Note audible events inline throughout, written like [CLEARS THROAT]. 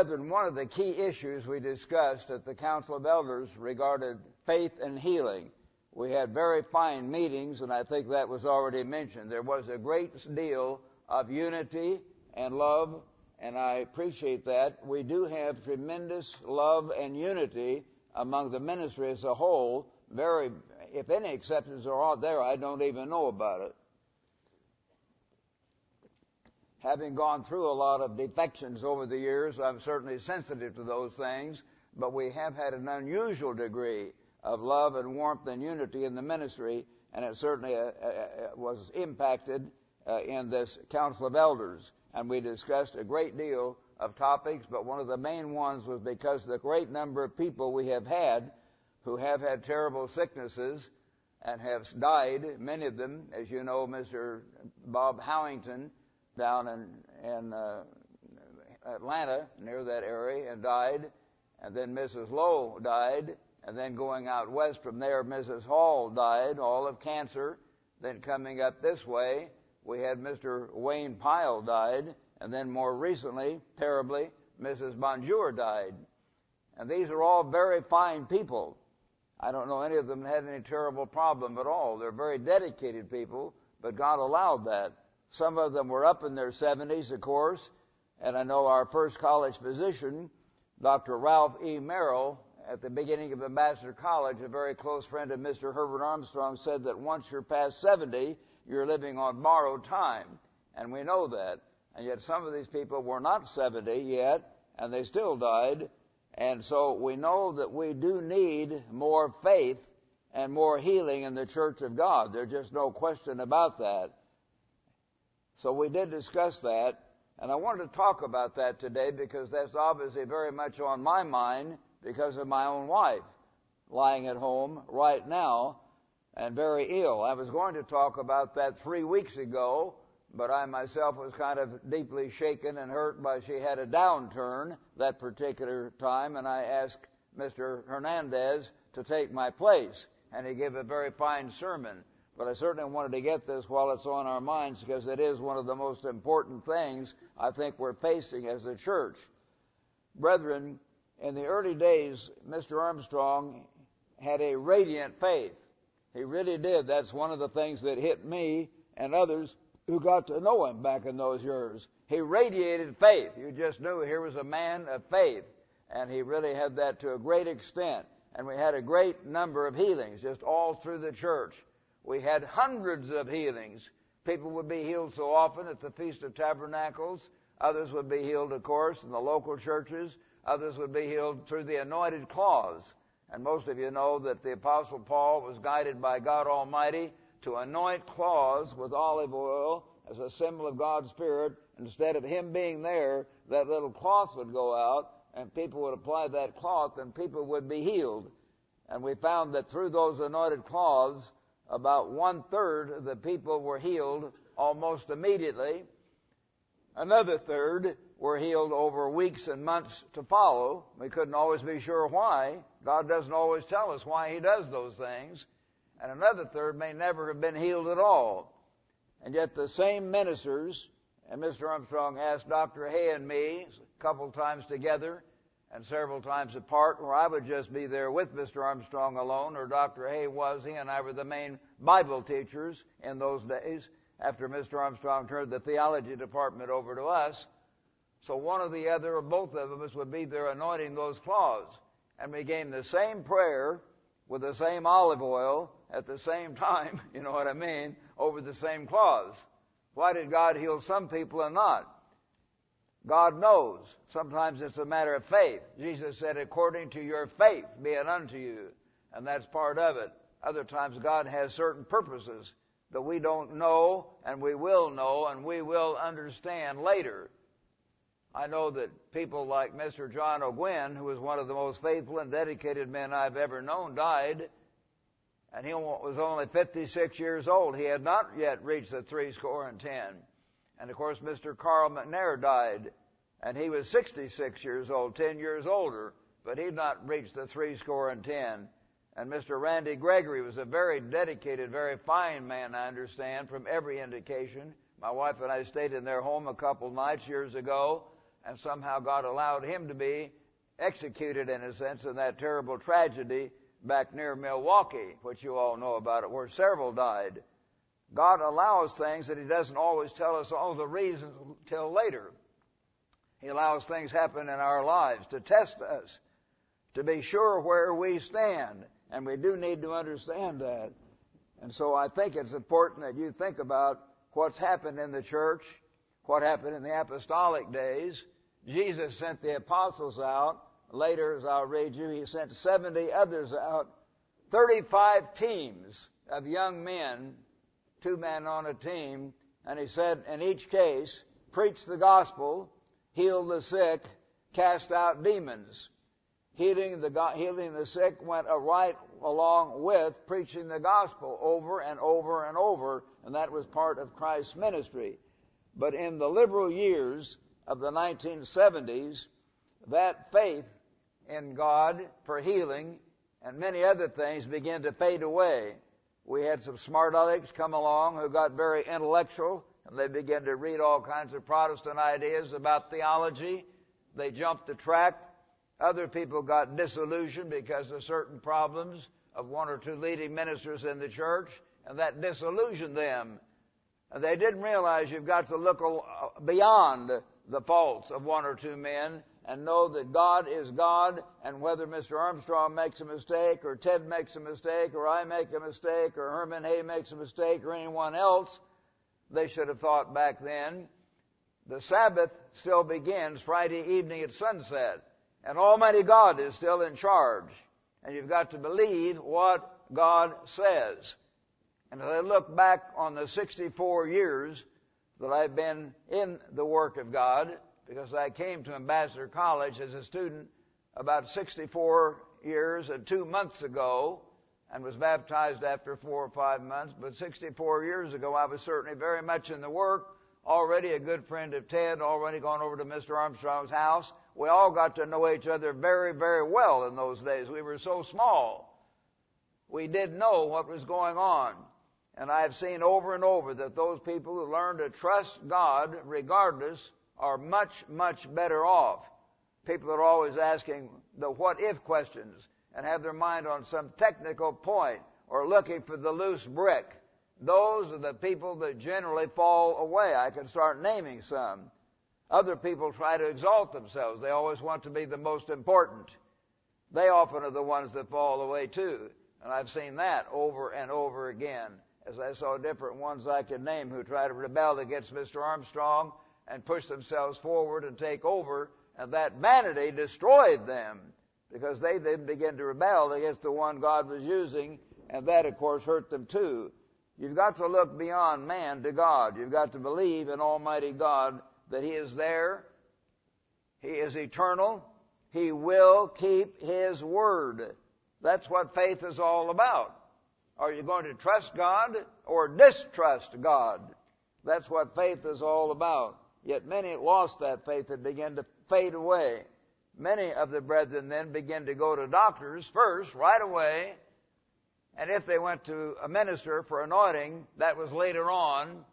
Brethren, one of the key issues we discussed at the Council of Elders regarded faith and healing. We had very fine meetings, and I think that was already mentioned. There was a great deal of unity and love, and I appreciate that. We do have tremendous love and unity among the ministry as a whole. Very, if any exceptions are out there, I don't even know about it. Having gone through a lot of defections over the years, I'm certainly sensitive to those things, but we have had an unusual degree of love and warmth and unity in the ministry, and it certainly uh, uh, uh, was impacted uh, in this Council of Elders. And we discussed a great deal of topics, but one of the main ones was because the great number of people we have had who have had terrible sicknesses and have died, many of them, as you know, Mr. Bob Howington down in, in uh, Atlanta, near that area, and died. And then Mrs. Lowe died. And then going out west from there, Mrs. Hall died, all of cancer. Then coming up this way, we had Mr. Wayne Pyle died. And then more recently, terribly, Mrs. Bonjour died. And these are all very fine people. I don't know any of them had any terrible problem at all. They're very dedicated people, but God allowed that. Some of them were up in their 70s, of course, and I know our first college physician, Dr. Ralph E. Merrill, at the beginning of Ambassador College, a very close friend of Mr. Herbert Armstrong, said that once you're past 70, you're living on borrowed time. And we know that. And yet some of these people were not 70 yet, and they still died. And so we know that we do need more faith and more healing in the church of God. There's just no question about that. So we did discuss that, and I wanted to talk about that today because that's obviously very much on my mind because of my own wife lying at home right now and very ill. I was going to talk about that three weeks ago, but I myself was kind of deeply shaken and hurt by she had a downturn that particular time, and I asked Mr. Hernandez to take my place, and he gave a very fine sermon. But I certainly wanted to get this while it's on our minds because it is one of the most important things I think we're facing as a church. Brethren, in the early days, Mr. Armstrong had a radiant faith. He really did. That's one of the things that hit me and others who got to know him back in those years. He radiated faith. You just knew here was a man of faith. And he really had that to a great extent. And we had a great number of healings just all through the church. We had hundreds of healings. People would be healed so often at the Feast of Tabernacles. Others would be healed, of course, in the local churches. Others would be healed through the anointed cloths. And most of you know that the Apostle Paul was guided by God Almighty to anoint cloths with olive oil as a symbol of God's Spirit. Instead of him being there, that little cloth would go out and people would apply that cloth and people would be healed. And we found that through those anointed cloths, about one third of the people were healed almost immediately. Another third were healed over weeks and months to follow. We couldn't always be sure why. God doesn't always tell us why He does those things. And another third may never have been healed at all. And yet the same ministers, and Mr. Armstrong asked Dr. Hoeh and me a couple times together, and several times apart where I would just be there with Mr. Armstrong alone or Dr. Hoeh was. He and I were the main Bible teachers in those days after Mr. Armstrong turned the theology department over to us. So one or the other or both of us would be there anointing those cloths. And we gave the same prayer with the same olive oil at the same [LAUGHS] time, you know what I mean, over the same cloths. Why did God heal some people and not? God knows. Sometimes it's a matter of faith. Jesus said, according to your faith be it unto you. And that's part of it. Other times God has certain purposes that we don't know and we will know and we will understand later. I know that people like Mr. John Ogwyn, who was one of the most faithful and dedicated men I've ever known, died. And he was only 56 years old. He had not yet reached the three score and ten. And of course, Mr. Carl McNair died, and he was 66 years old, 10 years older, but he'd not reached the three score and ten. And Mr. Randy Gregory was a very dedicated, very fine man, I understand, from every indication. My wife and I stayed in their home a couple nights years ago, and somehow God allowed him to be executed in a sense in that terrible tragedy back near Milwaukee, which you all know about it, where several died. God allows things that He doesn't always tell us all the reasons till later. He allows things happen in our lives to test us, to be sure where we stand. And we do need to understand that. And so I think it's important that you think about what's happened in the church, what happened in the apostolic days. Jesus sent the apostles out. Later, as I'll read you, he sent 70 others out. 35 teams of young men, two men on a team, and he said in each case, preach the gospel, heal the sick, cast out demons. Healing the, healing the sick went right along with preaching the gospel over and over and over, and that was part of Christ's ministry. But in the liberal years of the 1970s, that faith in God for healing and many other things began to fade away. We had some smart alecks come along who got very intellectual and they began to read all kinds of Protestant ideas about theology. They jumped the track. Other people got disillusioned because of certain problems of one or two leading ministers in the church, and that disillusioned them. And they didn't realize you've got to look beyond the faults of one or two men and know that God is God, and whether Mr. Armstrong makes a mistake, or Ted makes a mistake, or I make a mistake, or Herman Hoeh makes a mistake, or anyone else, they should have thought back then. The Sabbath still begins Friday evening at sunset, and Almighty God is still in charge. And you've got to believe what God says. And as I look back on the 64 years that I've been in the work of God, because I came to Ambassador College as a student about 64 years and two months ago, and was baptized after four or five months. But 64 years ago, I was certainly very much in the work, already a good friend of Ted, already gone over to Mr. Armstrong's house. We all got to know each other very, very well in those days. We were so small. We did know what was going on. And I've seen over and over that those people who learn to trust God regardless are much, much better off. People that are always asking the what if questions and have their mind on some technical point or looking for the loose brick. Those are the people that generally fall away. I can start naming some. Other people try to exalt themselves. They always want to be the most important. They often are the ones that fall away too. And I've seen that over and over again. As I saw different ones I could name who try to rebel against Mr. Armstrong and push themselves forward and take over. And that vanity destroyed them because they then began to rebel against the one God was using, and that, of course, hurt them too. You've got to look beyond man to God. You've got to believe in Almighty God that He is there. He is eternal. He will keep His word. That's what faith is all about. Are you going to trust God or distrust God? That's what faith is all about. Yet many lost that faith and began to fade away. Many of the brethren then began to go to doctors first, right away, and if they went to a minister for anointing, that was later on,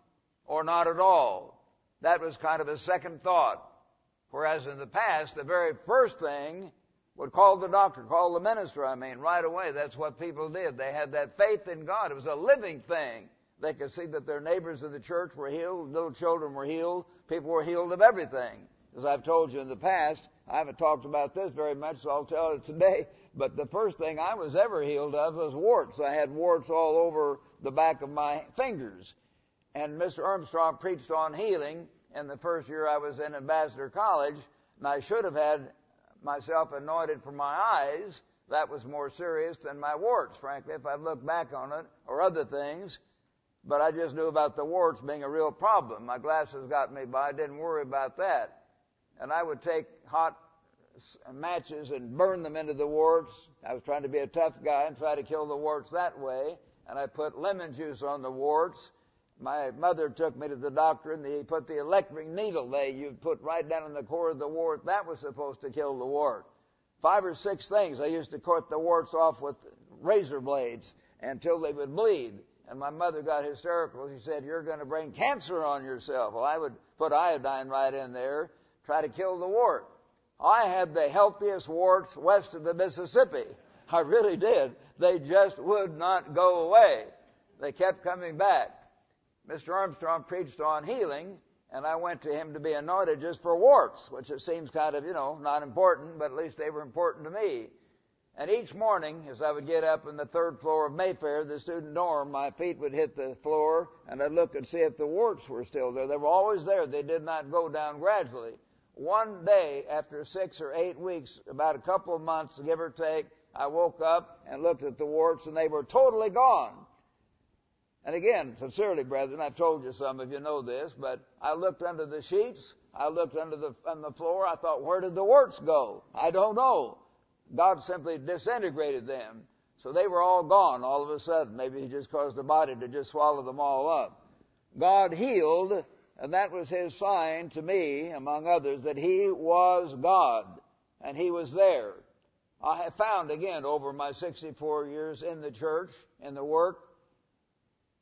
or not at all. That was kind of a second thought. Whereas in the past, the very first thing would call the doctor, call the minister, I mean, right away. That's what people did. They had that faith in God. It was a living thing. They could see that their neighbors in the church were healed, little children were healed, people were healed of everything. As I've told you in the past, I haven't talked about this very much, so I'll tell it today. [LAUGHS] But the first thing I was ever healed of was warts. I had warts all over the back of my fingers. And Mr. Armstrong preached on healing in the first year I was in Ambassador College, and I should have had myself anointed for my eyes. That was more serious than my warts, frankly, if I look back on it, or other things. But I just knew about the warts being a real problem. My glasses got me by. I didn't worry about that. And I would take hot matches and burn them into the warts. I was trying to be a tough guy and try to kill the warts that way. And I put lemon juice on the warts. My mother took me to the doctor and he put the electric needle they you put right down in the core of the wart. That was supposed to kill the wart. Five or six things. I used to cut the warts off with razor blades until they would bleed. And my mother got hysterical. She said, you're going to bring cancer on yourself. Well, I would put iodine right in there, try to kill the wart. I had the healthiest warts west of the Mississippi. I really did. They just would not go away. They kept coming back. Mr. Armstrong preached on healing, and I went to him to be anointed just for warts, which it seems kind of, you know, not important, but at least they were important to me. And each morning, as I would get up in the third floor of Mayfair, the student dorm, my feet would hit the floor, and I'd look and see if the warts were still there. They were always there. They did not go down gradually. One day, after six or eight weeks, about a couple of months, give or take, I woke up and looked at the warts, and they were totally gone. And again, sincerely, brethren, I've told you some of you know this, but I looked under the sheets, I looked under the, on the floor, I thought, where did the warts go? I don't know. God simply disintegrated them. So they were all gone all of a sudden. Maybe He just caused the body to just swallow them all up. God healed, and that was His sign to me, among others, that He was God, and He was there. I have found again over my 64 years in the church, in the work,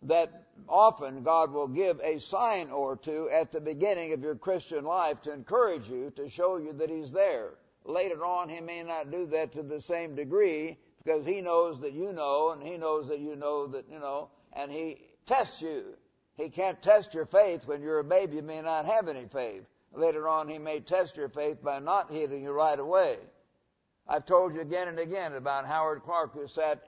that often God will give a sign or two at the beginning of your Christian life to encourage you, to show you that He's there. Later on, He may not do that to the same degree because He knows that you know and He knows that you know that, you know, and He tests you. He can't test your faith when you're a baby. You may not have any faith. Later on, He may test your faith by not healing you right away. I've told you again and again about Howard Clark who sat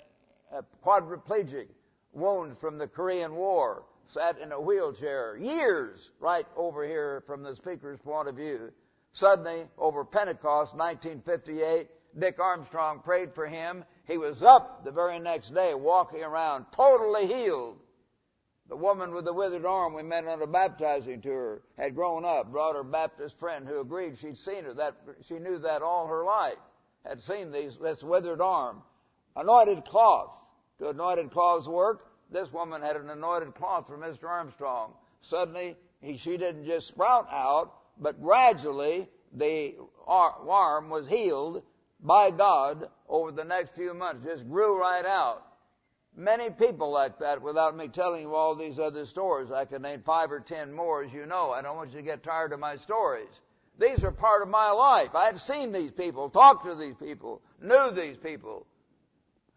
quadriplegic wounds from the Korean War, sat in a wheelchair years right over here from the speaker's point of view. Suddenly, over Pentecost 1958, Dick Armstrong prayed for him. He was up the very next day walking around totally healed. The woman with the withered arm we met on a baptizing tour had grown up, brought her Baptist friend who agreed she'd seen her, that she knew that all her life, had seen these, this withered arm. Anointed cloth to anointed cloth's work. This woman had an anointed cloth for Mr. Armstrong. Suddenly, he, she didn't just sprout out, but gradually the arm was healed by God over the next few months. Just grew right out. Many people like that without me telling you all these other stories. I could name five or ten more as you know. I don't want you to get tired of my stories. These are part of my life. I've seen these people, talked to these people, knew these people.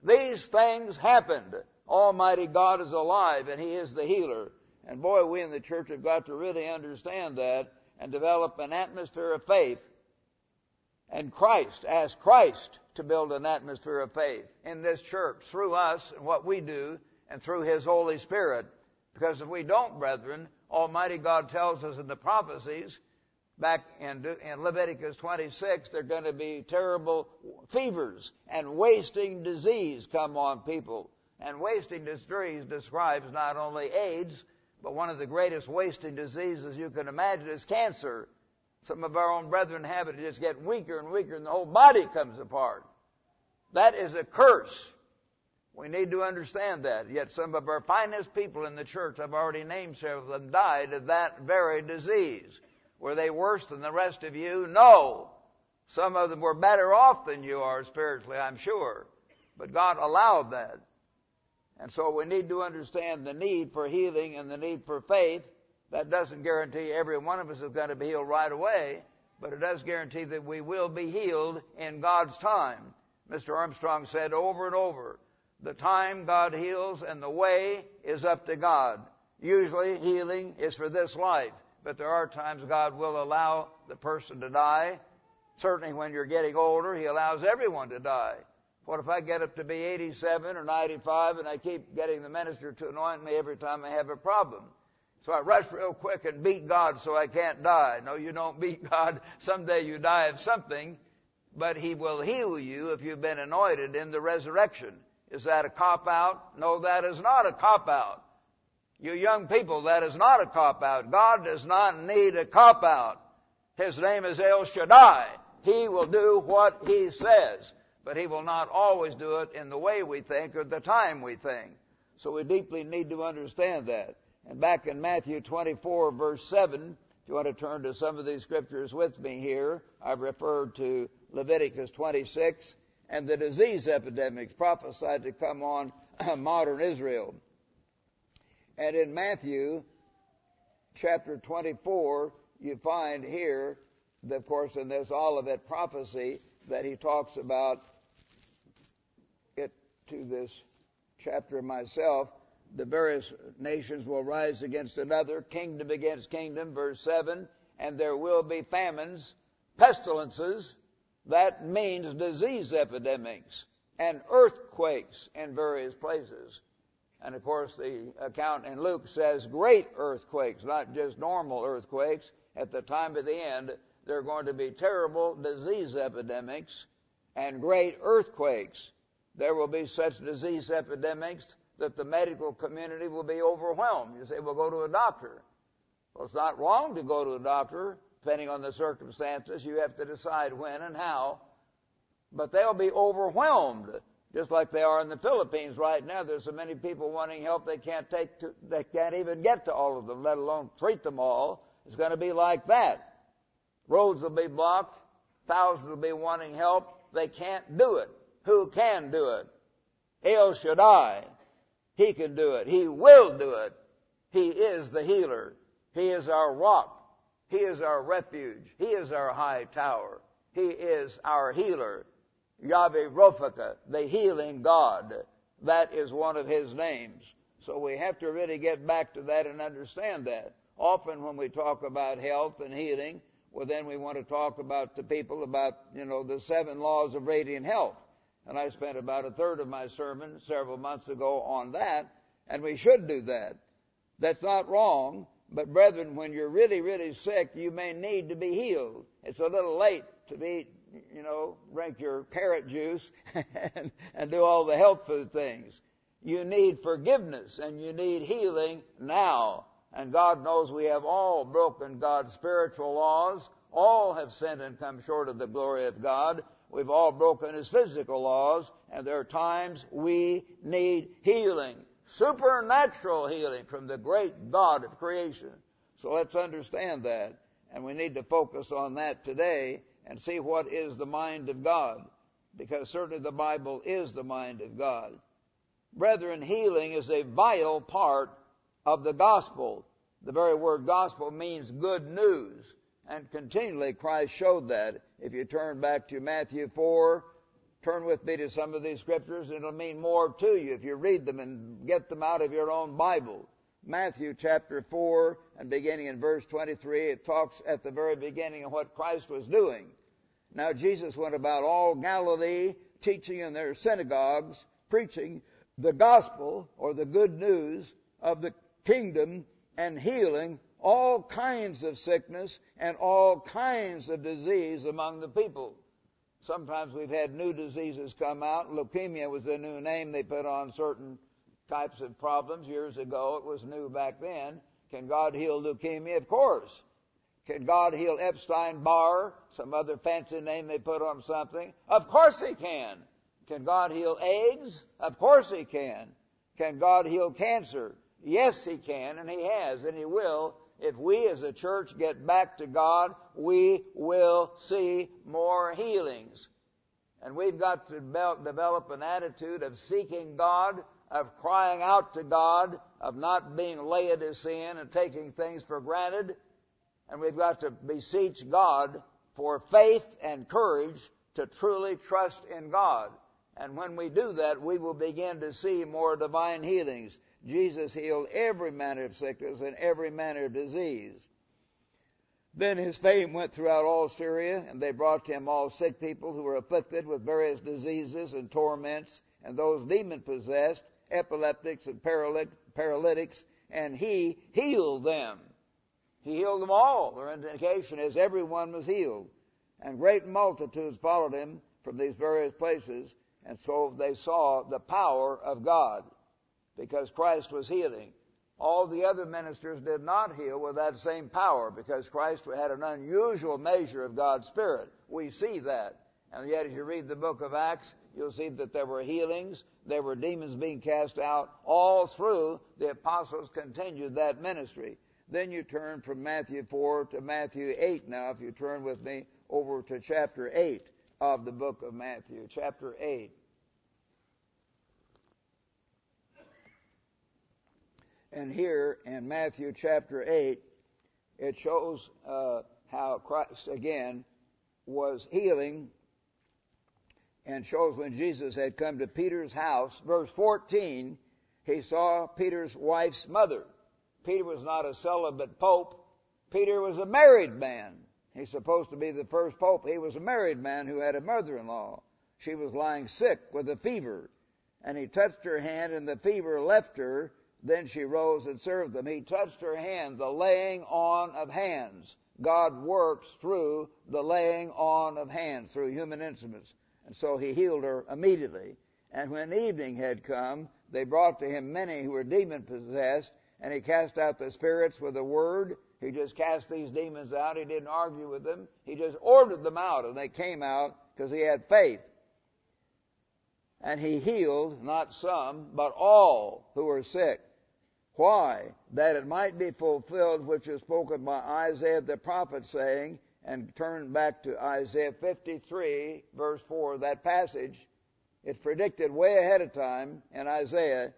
These things happened. Almighty God is alive and He is the healer. And boy, we in the church have got to really understand that and develop an atmosphere of faith. And Christ, ask Christ to build an atmosphere of faith in this church through us and what we do and through His Holy Spirit. Because if we don't, brethren, Almighty God tells us in the prophecies back in, in Leviticus 26, there are going to be terrible fevers and wasting disease come on people. And wasting disease describes not only AIDS, but one of the greatest wasting diseases you can imagine is cancer. Some of our own brethren have it. It just get weaker and weaker and the whole body comes apart. That is a curse. We need to understand that. Yet some of our finest people in the church, I've already named several of them, died of that very disease. Were they worse than the rest of you? No. Some of them were better off than you are spiritually, I'm sure. But God allowed that. And so we need to understand the need for healing and the need for faith. That doesn't guarantee every one of us is going to be healed right away, but it does guarantee that we will be healed in God's time. Mr. Armstrong said over and over, the time God heals and the way is up to God. Usually healing is for this life but there are times God will allow the person to die. Certainly when you're getting older, He allows everyone to die. What if I get up to be 87 or 95 and I keep getting the minister to anoint me every time I have a problem? So I rush real quick and beat God so I can't die. No, you don't beat [LAUGHS] God. Someday you die of something, but He will heal you if you've been anointed in the resurrection. Is that a cop out? No, that is not a cop out. You young people, that is not a cop out. God does not need a cop out. His name is El Shaddai. He will do what He says, but He will not always do it in the way we think or the time we think. So we deeply need to understand that. And back in Matthew 24 verse 7, if you want to turn to some of these scriptures with me here, I've referred to Leviticus 26 and the disease epidemics prophesied to come on [CLEARS THROAT] modern Israel. And in Matthew chapter 24, you find here of course, in this Olivet prophecy that he talks about it to this chapter myself, the various nations will rise against another, kingdom against kingdom, verse 7, and there will be famines, pestilences, that means disease epidemics and earthquakes in various places. And of course, the account in Luke says great earthquakes, not just normal earthquakes. At the time of the end, there are going to be terrible disease epidemics and great earthquakes. There will be such disease epidemics that the medical community will be overwhelmed. You say, well, go to a doctor. Well, it's not wrong to go to a doctor, depending on the circumstances. You have to decide when and how. But they'll be overwhelmed, just like they are in the Philippines right now. There's so many people wanting help they can't take to, they can't even get to all of them, let alone treat them all. It's going to be like that. Roads will be blocked. Thousands will be wanting help. They can't do it. Who can do it? El Shaddai. He can do it. He will do it. He is the healer. He is our rock. He is our refuge. He is our high tower. He is our healer. Yahweh Rophaka, the healing God. That is one of his names. So we have to really get back to that and understand that. Often when we talk about health and healing, well then we want to talk about the people about, you know, the seven laws of radiant health. And I spent about a third of my sermon several months ago on that, and we should do that. That's not wrong, but brethren, when you're really, really sick, you may need to be healed. It's a little late to be, you know, drink your carrot juice [LAUGHS] and, and do all the health food things. You need forgiveness and you need healing now. And God knows we have all broken God's spiritual laws. All have sinned and come short of the glory of God. We've all broken his physical laws, and there are times we need healing. Supernatural healing from the great God of creation. So let's understand that. And we need to focus on that today and see what is the mind of God. Because certainly the Bible is the mind of God. Brethren, healing is a vital part of the gospel. The very word gospel means good news. And continually Christ showed that. If you turn back to Matthew 4, turn with me to some of these scriptures, it'll mean more to you if you read them and get them out of your own Bible. Matthew chapter 4 and beginning in verse 23, it talks at the very beginning of what Christ was doing. Now Jesus went about all Galilee, teaching in their synagogues, preaching the gospel or the good news of the kingdom and healing all kinds of sickness and all kinds of disease among the people. Sometimes we've had new diseases come out. Leukemia was a new name they put on certain types of problems years ago. It was new back then. Can God heal leukemia? Of course. Can God heal Epstein Barr? Some other fancy name they put on something? Of course He can. Can God heal AIDS? Of course He can. Can God heal cancer? Yes, He can, and He has, and He will if we as a church get back to God, we will see more healings. And we've got to develop an attitude of seeking God, of crying out to God, of not being Laodicean and taking things for granted. And we've got to beseech God for faith and courage to truly trust in God. And when we do that, we will begin to see more divine healings. Jesus healed every manner of sickness and every manner of disease. Then his fame went throughout all Syria, and they brought to him all sick people who were afflicted with various diseases and torments, and those demon possessed, epileptics and paralytics, and he healed them. He healed them all. Their indication is everyone was healed. And great multitudes followed him from these various places, and so they saw the power of God because Christ was healing. All the other ministers did not heal with that same power because Christ had an unusual measure of God's Spirit. We see that. And yet as you read the book of Acts, you'll see that there were healings, there were demons being cast out. All through, the apostles continued that ministry. Then you turn from Matthew 4 to Matthew 8 now, if you turn with me over to chapter 8 of the book of Matthew. Chapter 8. And here in Matthew chapter 8, it shows uh, how Christ again was healing and shows when Jesus had come to Peter's house. Verse 14, he saw Peter's wife's mother. Peter was not a celibate pope. Peter was a married man. He's supposed to be the first pope. He was a married man who had a mother-in-law. She was lying sick with a fever. And he touched her hand and the fever left her. Then she rose and served them. He touched her hand, the laying on of hands. God works through the laying on of hands, through human instruments. And so he healed her immediately. And when evening had come, they brought to him many who were demon possessed, and he cast out the spirits with a word. He just cast these demons out. He didn't argue with them. He just ordered them out, and they came out because he had faith. And he healed not some, but all who were sick. Why? That it might be fulfilled which is spoken by Isaiah the prophet saying, and turn back to Isaiah 53 verse 4, that passage, it's predicted way ahead of time in Isaiah.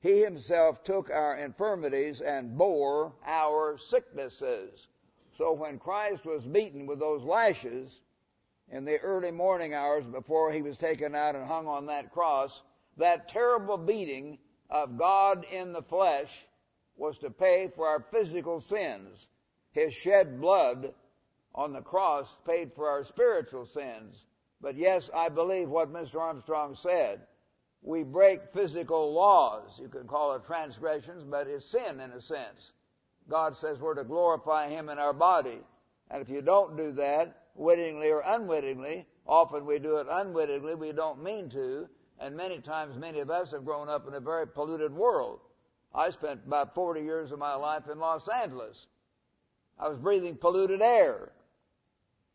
He himself took our infirmities and bore our sicknesses. So when Christ was beaten with those lashes in the early morning hours before he was taken out and hung on that cross, that terrible beating of God in the flesh was to pay for our physical sins. His shed blood on the cross paid for our spiritual sins. But yes, I believe what Mr. Armstrong said. We break physical laws. You can call it transgressions, but it's sin in a sense. God says we're to glorify Him in our body. And if you don't do that, wittingly or unwittingly, often we do it unwittingly, we don't mean to, and many times many of us have grown up in a very polluted world. I spent about 40 years of my life in Los Angeles. I was breathing polluted air.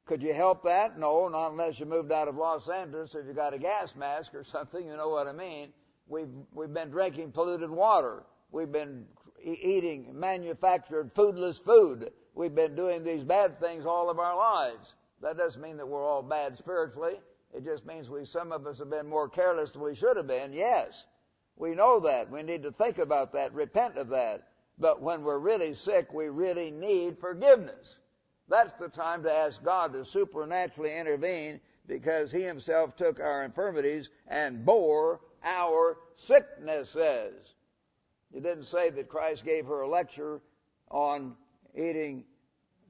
Could you help that? No, not unless you moved out of Los Angeles. If you got a gas mask or [LAUGHS] something, you know what I mean. We've we've been drinking polluted water. We've been eating manufactured foodless food. We've been doing these bad things all of our lives. That doesn't mean that we're all bad spiritually. It just means we some of us have been more careless than we should have been. Yes. We know that. We need to think about that, repent of that. But when we're really sick, we really need forgiveness. That's the time to ask God to supernaturally intervene because He Himself took our infirmities and bore our sicknesses. It didn't say that Christ gave her a lecture on eating,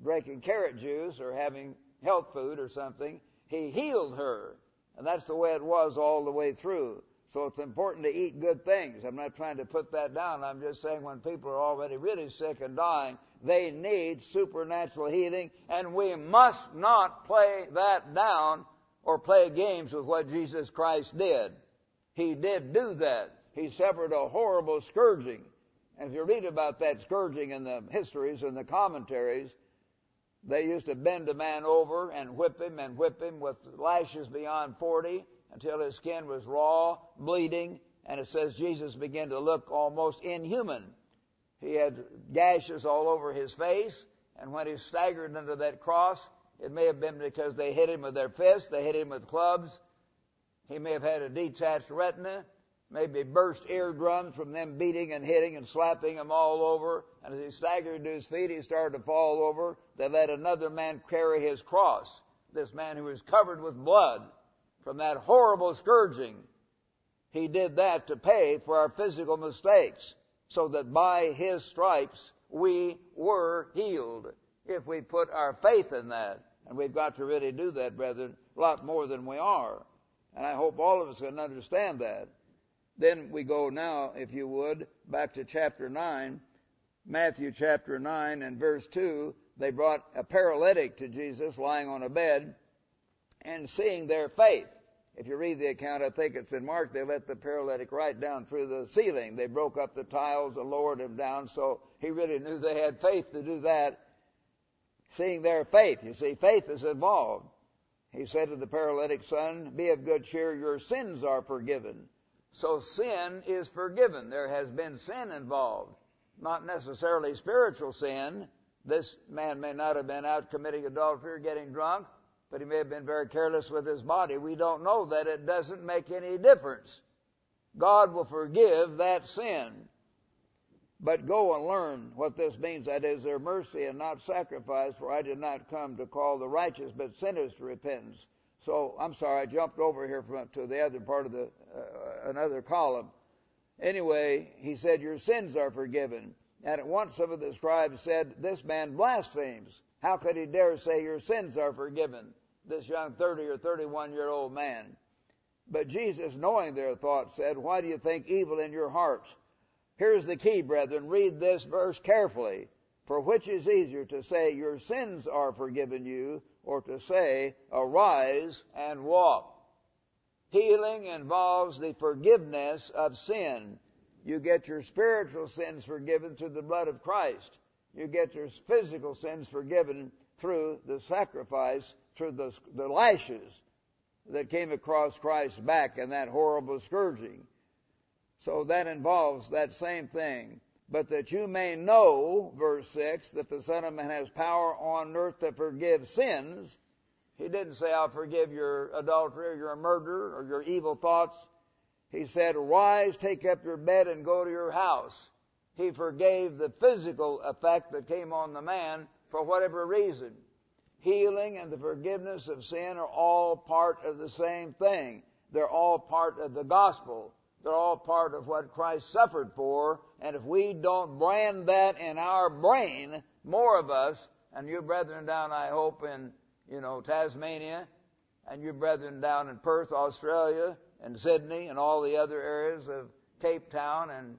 drinking carrot juice or having health food or something. He healed her. And that's the way it was all the way through. So it's important to eat good things. I'm not trying to put that down. I'm just saying when people are already really sick and dying, they need supernatural healing, and we must not play that down or play games with what Jesus Christ did. He did do that. He suffered a horrible scourging. And if you read about that scourging in the histories and the commentaries, they used to bend a man over and whip him and whip him with lashes beyond 40 until his skin was raw, bleeding, and it says Jesus began to look almost inhuman. He had gashes all over his face, and when he staggered under that cross, it may have been because they hit him with their fists, they hit him with clubs. He may have had a detached retina, maybe burst eardrums from them beating and hitting and slapping him all over. And as he staggered to his feet, he started to fall over. They let another man carry his cross. This man who was covered with blood from that horrible scourging. He did that to pay for our physical mistakes so that by his stripes we were healed if we put our faith in that. And we've got to really do that, brethren, a lot more than we are. And I hope all of us can understand that. Then we go now, if you would, back to chapter 9, Matthew chapter 9 and verse 2. They brought a paralytic to Jesus lying on a bed and seeing their faith. If you read the account, I think it's in Mark, they let the paralytic right down through the ceiling. They broke up the tiles and lowered him down, so he really knew they had faith to do that. Seeing their faith, you see, faith is involved. He said to the paralytic son, be of good cheer, your sins are forgiven. So sin is forgiven. There has been sin involved. Not necessarily spiritual sin. This man may not have been out committing adultery or getting drunk, but he may have been very careless with his body. We don't know that. It doesn't make any difference. God will forgive that sin. But go and learn what this means. That is their mercy and not sacrifice, for I did not come to call the righteous, but sinners to repentance. So I'm sorry, I jumped over here from to the other part of the uh, another column. Anyway, he said, Your sins are forgiven. And at once some of the scribes said, This man blasphemes. How could he dare say your sins are forgiven? This young 30 or 31 year old man. But Jesus, knowing their thoughts, said, Why do you think evil in your hearts? Here's the key, brethren. Read this verse carefully. For which is easier to say, Your sins are forgiven you, or to say, Arise and walk? Healing involves the forgiveness of sin. You get your spiritual sins forgiven through the blood of Christ. You get your physical sins forgiven through the sacrifice, through the, the lashes that came across Christ's back in that horrible scourging. So that involves that same thing. But that you may know, verse 6, that the Son of Man has power on earth to forgive sins. He didn't say, I'll forgive your adultery or your murder or your evil thoughts. He said, rise, take up your bed and go to your house. He forgave the physical effect that came on the man for whatever reason. Healing and the forgiveness of sin are all part of the same thing. They're all part of the gospel. They're all part of what Christ suffered for. And if we don't brand that in our brain, more of us, and you brethren down, I hope, in, you know, Tasmania, and your brethren down in Perth, Australia, and Sydney and all the other areas of Cape Town and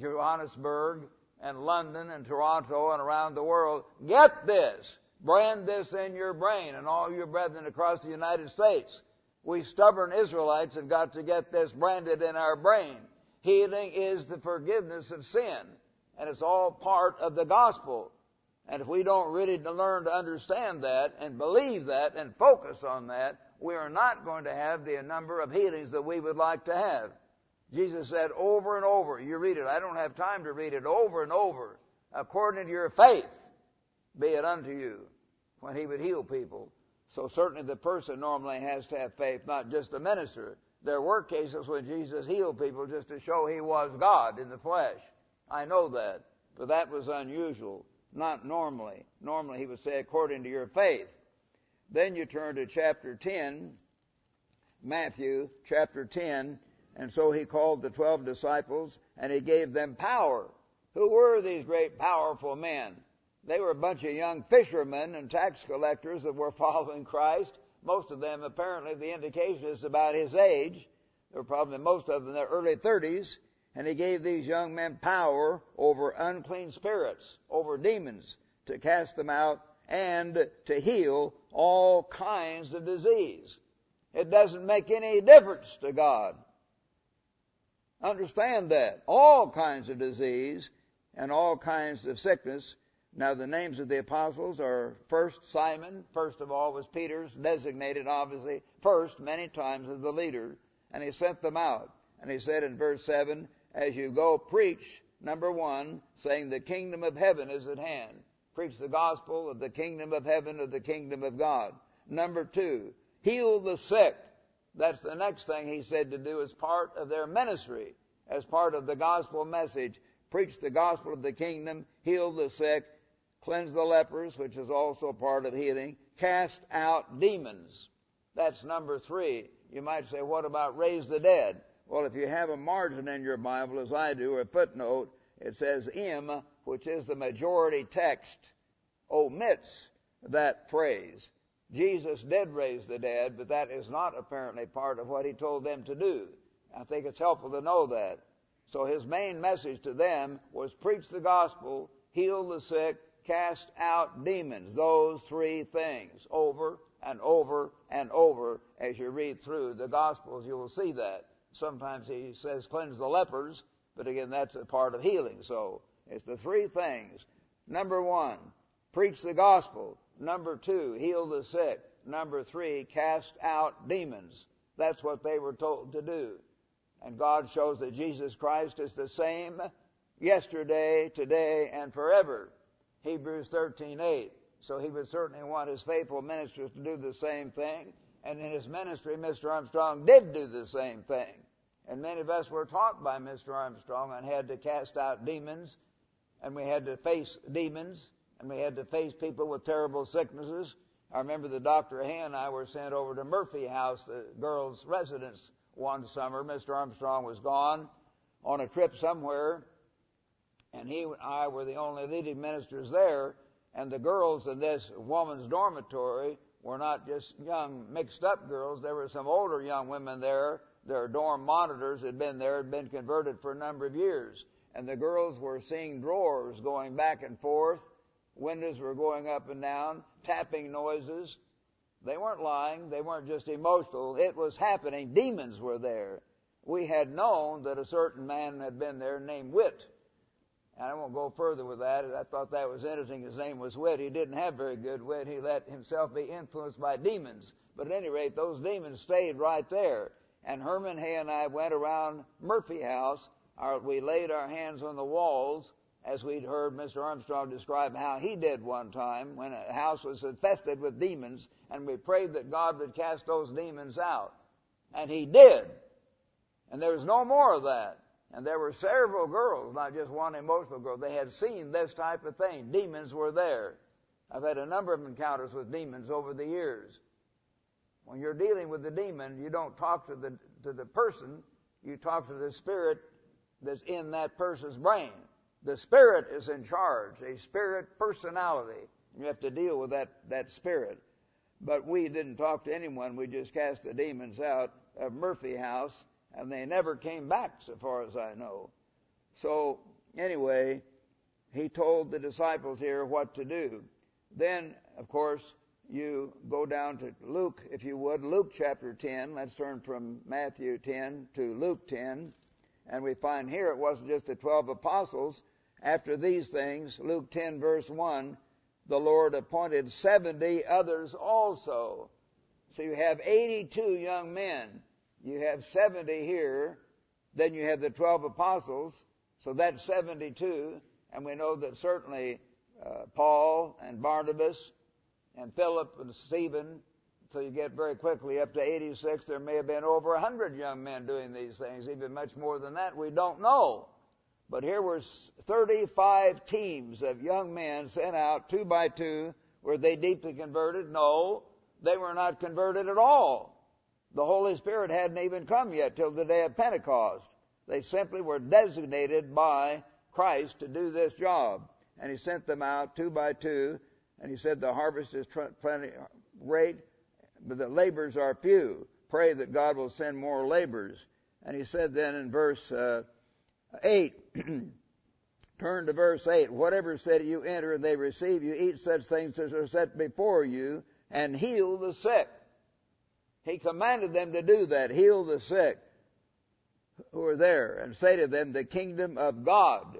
Johannesburg and London and Toronto and around the world. Get this. Brand this in your brain and all your brethren across the United States. We stubborn Israelites have got to get this branded in our brain. Healing is the forgiveness of sin. And it's all part of the gospel. And if we don't really learn to understand that and believe that and focus on that, we are not going to have the number of healings that we would like to have. Jesus said over and over, you read it, I don't have time to read it over and over, according to your faith, be it unto you, when he would heal people. So certainly the person normally has to have faith, not just the minister. There were cases when Jesus healed people just to show he was God in the flesh. I know that, but that was unusual, not normally. Normally he would say according to your faith. Then you turn to chapter 10, Matthew chapter 10, and so he called the twelve disciples and he gave them power. Who were these great powerful men? They were a bunch of young fishermen and tax collectors that were [LAUGHS] following Christ. Most of them, apparently, the indication is about his age. They were probably most of them in their early 30s. And he gave these young men power over unclean spirits, over demons, to cast them out and to heal all kinds of disease. It doesn't make any difference to God. Understand that. All kinds of disease and all kinds of sickness. Now the names of the apostles are first Simon, first of all was Peter's, designated obviously first many times as the leader, and he sent them out. And he said in verse 7, as you go preach, number one, saying the kingdom of heaven is at hand. Preach the gospel of the kingdom of heaven, of the kingdom of God. Number two, heal the sick. That's the next thing he said to do as part of their ministry, as part of the gospel message. Preach the gospel of the kingdom, heal the sick, cleanse the lepers, which is also part of healing, cast out demons. That's number three. You might say, what about raise the dead? Well, if you have a margin in your Bible, as I do, or a footnote, it says M which is the majority text, omits that phrase. Jesus did raise the dead, but that is not apparently part of what he told them to do. I think it's helpful to know that. So his main message to them was preach the gospel, heal the sick, cast out demons. Those three things over and over and over as you read through the gospels, you will see that. Sometimes he says cleanse the lepers, but again, that's a part of healing. So it's the three things. Number one, preach the gospel. Number two, heal the sick. Number three, cast out demons. That's what they were told to do. And God shows that Jesus Christ is the same yesterday, today, and forever. Hebrews 13:8. So he would certainly want his faithful ministers to do the same thing. And in his ministry, Mr. Armstrong did do the same thing. And many of us were taught by Mr. Armstrong and had to cast out demons and we had to face demons, and we had to face people with terrible sicknesses. I remember the Dr. And I were sent over to Murphy House, the girls' residence, one summer. Mr. Armstrong was gone on a trip somewhere, and he and I were the only leading ministers there. And the girls in this woman's dormitory were not just young, mixed up girls. There were some older young women there. Their dorm monitors had been there, had been converted for a number of years. And the girls were seeing drawers going back and forth. Windows were going up and down, tapping noises. They weren't lying. They weren't just emotional. It was happening. Demons were there. We had known that a certain man had been there named Witt. And I won't go further with that. I thought that was interesting. His name was Witt. He didn't have very good wit. He let himself be influenced by demons. But at any rate, those demons stayed right there. And Herman Hoeh and I went around Murphy House. Our, we laid our hands on the walls as we'd heard Mr. Armstrong describe how he did one time when a house was infested with demons, and we prayed that God would cast those demons out. And he did. And there was no more of that. And there were several girls, not just one emotional girl. They had seen this type of thing. Demons were there. I've had a number of encounters with demons over the years. When you're dealing with the demon, you don't talk to the, to the person, you talk to the spirit that's in that person's brain. The spirit is in charge, a spirit personality. You have to deal with that, that spirit. But we didn't talk to anyone, we just cast the demons out of Murphy House and they never came back so far as I know. So anyway, he told the disciples here what to do. Then, of course, you go down to Luke, if you would, Luke chapter 10. Let's turn from Matthew 10 to Luke 10. And we find here it wasn't just the 12 apostles. After these things, Luke 10 verse 1, the Lord appointed 70 others also. So you have 82 young men you have 70 here, then you have the 12 apostles, so that's 72, and we know that certainly uh, Paul and Barnabas and Philip and Stephen, so you get very quickly up to 86, there may have been over 100 young men doing these things, even much more than that, we don't know. But here were 35 teams of young men sent out two by two. Were they deeply converted? No. They were not converted at all. The Holy Spirit hadn't even come yet till the day of Pentecost. They simply were designated by Christ to do this job. And He sent them out two by two, and He said, the harvest is plenty great, but the labors are few. Pray that God will send more labors. And He said then in verse uh, 8, [CLEARS THROAT] turn to verse 8, whatever city you enter and they receive you, eat such things as are set before you, and heal the sick. He commanded them to do that, heal the sick who were there and say to them, the kingdom of God.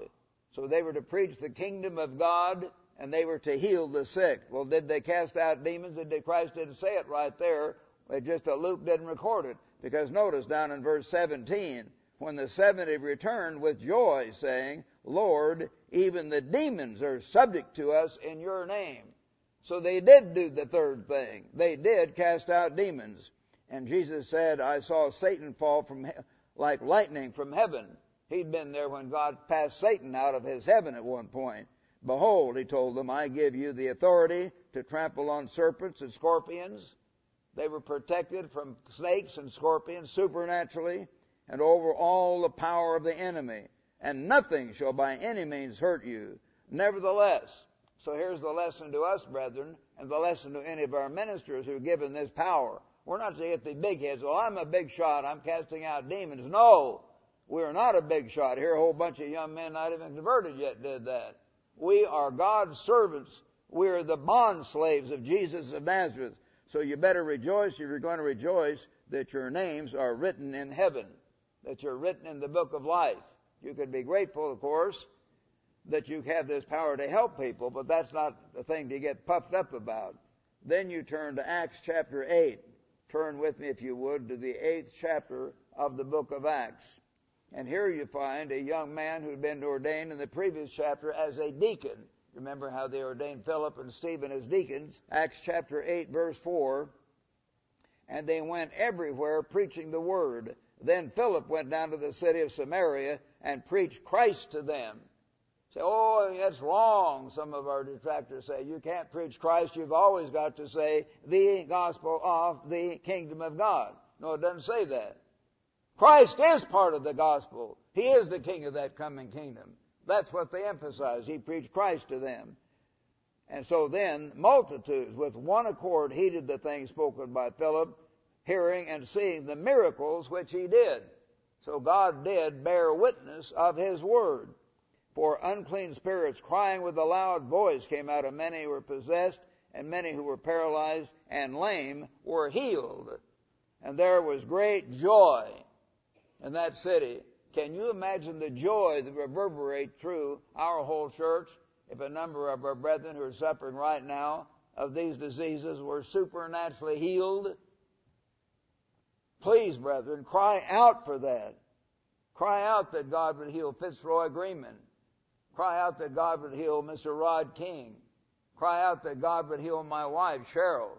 So they were to preach the kingdom of God and they were to heal the sick. Well, did they cast out demons? Did Christ didn't say it right there. It just a Luke didn't record it. Because notice down in verse 17, when the 70 returned with joy saying, Lord, even the demons are subject to us in your name. So they did do the third thing. They did cast out demons. And Jesus said, I saw Satan fall from, he- like lightning from heaven. He'd been there when God passed Satan out of his heaven at one point. Behold, he told them, I give you the authority to trample on serpents and scorpions. They were protected from snakes and scorpions supernaturally and over all the power of the enemy. And nothing shall by any means hurt you. Nevertheless, so here's the lesson to us, brethren, and the lesson to any of our ministers who are given this power. We're not to get the big heads. Well, I'm a big shot. I'm casting out demons. No, we're not a big shot. Here, a whole bunch of young men not even converted yet did that. We are God's servants. We are the bond slaves of Jesus of Nazareth. So you better rejoice if you're going to rejoice that your names are written in heaven, that you're written in the book of life. You can be grateful, of course, that you have this power to help people, but that's not the thing to get puffed up about. Then you turn to Acts chapter 8. Turn with me, if you would, to the eighth chapter of the book of Acts. And here you find a young man who'd been ordained in the previous chapter as a deacon. Remember how they ordained Philip and Stephen as deacons? Acts chapter 8 verse 4. And they went everywhere preaching the word. Then Philip went down to the city of Samaria and preached Christ to them. Say, oh, that's wrong. Some of our detractors say, you can't preach Christ. You've always got to say the gospel of the kingdom of God. No, it doesn't say that. Christ is part of the gospel. He is the king of that coming kingdom. That's what they emphasize. He preached Christ to them. And so then multitudes with one accord heeded the things spoken by Philip, hearing and seeing the miracles which he did. So God did bear witness of his word. For unclean spirits crying with a loud voice came out of many who were possessed, and many who were paralyzed and lame were healed. And there was great joy in that city. Can you imagine the joy that reverberate through our whole church if a number of our brethren who are suffering right now of these diseases were supernaturally healed? Please, brethren, cry out for that. Cry out that God would heal Fitzroy Greenman. Cry out that God would heal Mr. Rod King. Cry out that God would heal my wife, Cheryl.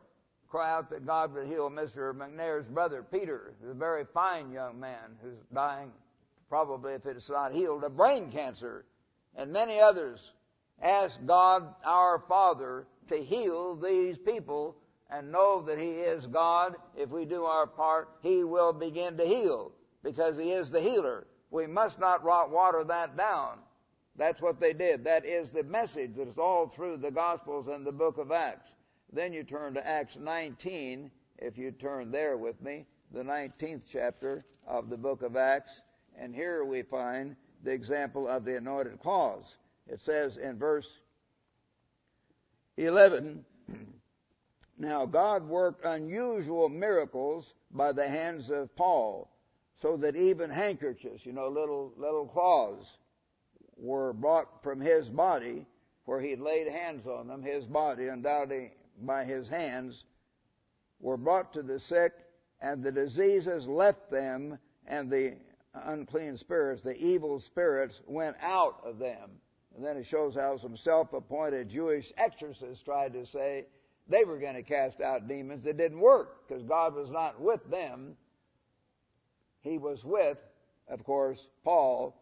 Cry out that God would heal Mr. McNair's brother, Peter, who's a very fine young man who's dying, probably if it's not healed, of brain cancer, and many others. Ask God, our Father, to heal these people and know that He is God. If we do our part, He will begin to heal because He is the healer. We must not rot water that down. That's what they did. That is the message that is all through the Gospels and the book of Acts. Then you turn to Acts 19, if you turn there with me, the 19th chapter of the book of Acts. And here we find the example of the anointed cloths. It says in verse 11, [CLEARS THROAT] Now God worked unusual miracles by the hands of Paul, so that even handkerchiefs, you know, little, little cloths, were brought from his body, where he laid hands on them, his body, undoubtedly by his hands, were brought to the sick, and the diseases left them, and the unclean spirits, the evil spirits, went out of them. And then it shows how some self-appointed Jewish exorcists tried to say they were going to cast out demons. It didn't work because God was not with them. He was with, of course, Paul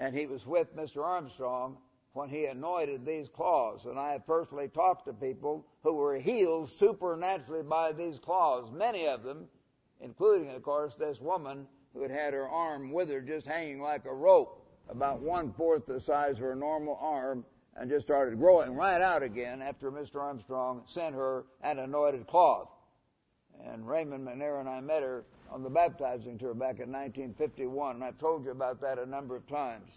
and he was with Mr. Armstrong when he anointed these cloths. And I have personally talked to people who were healed supernaturally by these cloths, many of them, including, of course, this woman who had had her arm withered just hanging like a rope, about one fourth the size of her normal arm, and just started growing right out again after Mr. Armstrong sent her an anointed cloth. And Raymond McNair and I met her on the baptizing tour back in 1951, and I've told you about that a number of times.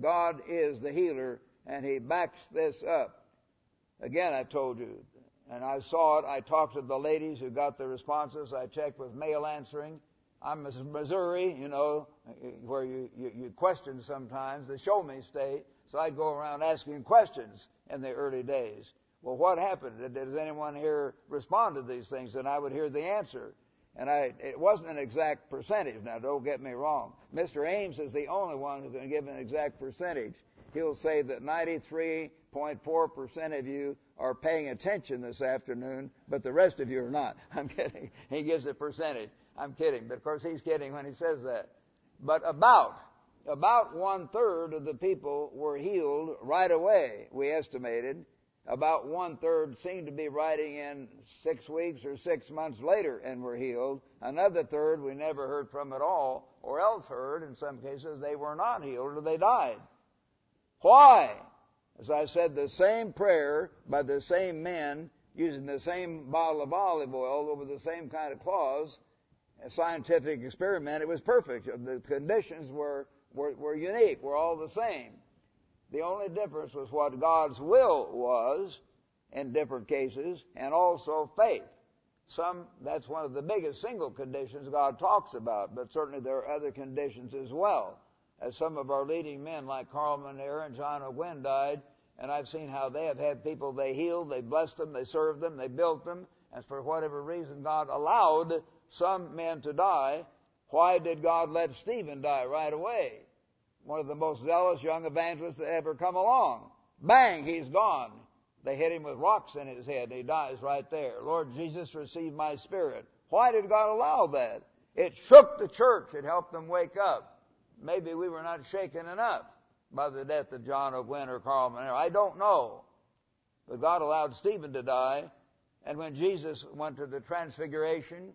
God is the healer, and He backs this up. Again, I've told you, and I saw it. I talked to the ladies who got the responses. I checked with mail answering. I'm Missouri, you know, where you, you, you question sometimes, the show me state. So I'd go around asking questions in the early days. Well, what happened? Does anyone here respond to these things? And I would hear the answer. And I, it wasn't an exact percentage. Now, don't get me wrong. Mr. Ames is the only one who can give an exact percentage. He'll say that 93.4% of you are paying attention this afternoon, but the rest of you are not. [LAUGHS] I'm kidding. He gives a percentage. I'm kidding. But of course, he's kidding when he says that. But about, about one third of the people were healed right away, we estimated about one third seemed to be writing in six weeks or six months later and were healed. Another third we never heard from at all, or else heard in some cases they were not healed or they died. Why? As I said, the same prayer by the same men using the same bottle of olive oil over the same kind of cloths, a scientific experiment, it was perfect. The conditions were, were, were unique, were all the same. The only difference was what God's will was in different cases and also faith. Some, that's one of the biggest single conditions God talks about, but certainly there are other conditions as well. As some of our leading men like Carl McNair and John Ogwyn died, and I've seen how they have had people they healed, they blessed them, they served them, they built them, and for whatever reason God allowed some men to die. Why did God let Stephen die right away? One of the most zealous young evangelists that ever come along. Bang, he's gone. They hit him with rocks in his head and he dies right there. Lord Jesus, receive my spirit. Why did God allow that? It shook the church. It helped them wake up. Maybe we were not shaken enough. by the death of John of Ogwyn or Carl McNair. I don't know. But God allowed Stephen to die. And when Jesus went to the transfiguration,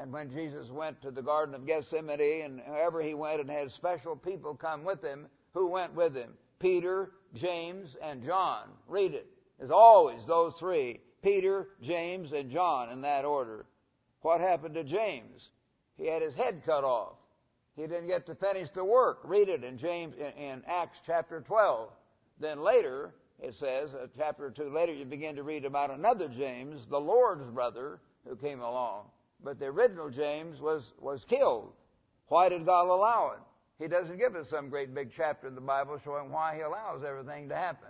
and when Jesus went to the Garden of Gethsemane, and wherever he went and had special people come with him, who went with him? Peter, James, and John. Read it. There's always those three. Peter, James, and John in that order. What happened to James? He had his head cut off. He didn't get to finish the work. Read it in James, in Acts chapter 12. Then later, it says, a chapter or 2 later, you begin to read about another James, the Lord's brother, who came along. But the original James was, was killed. Why did God allow it? He doesn't give us some great big chapter in the Bible showing why He allows everything to happen.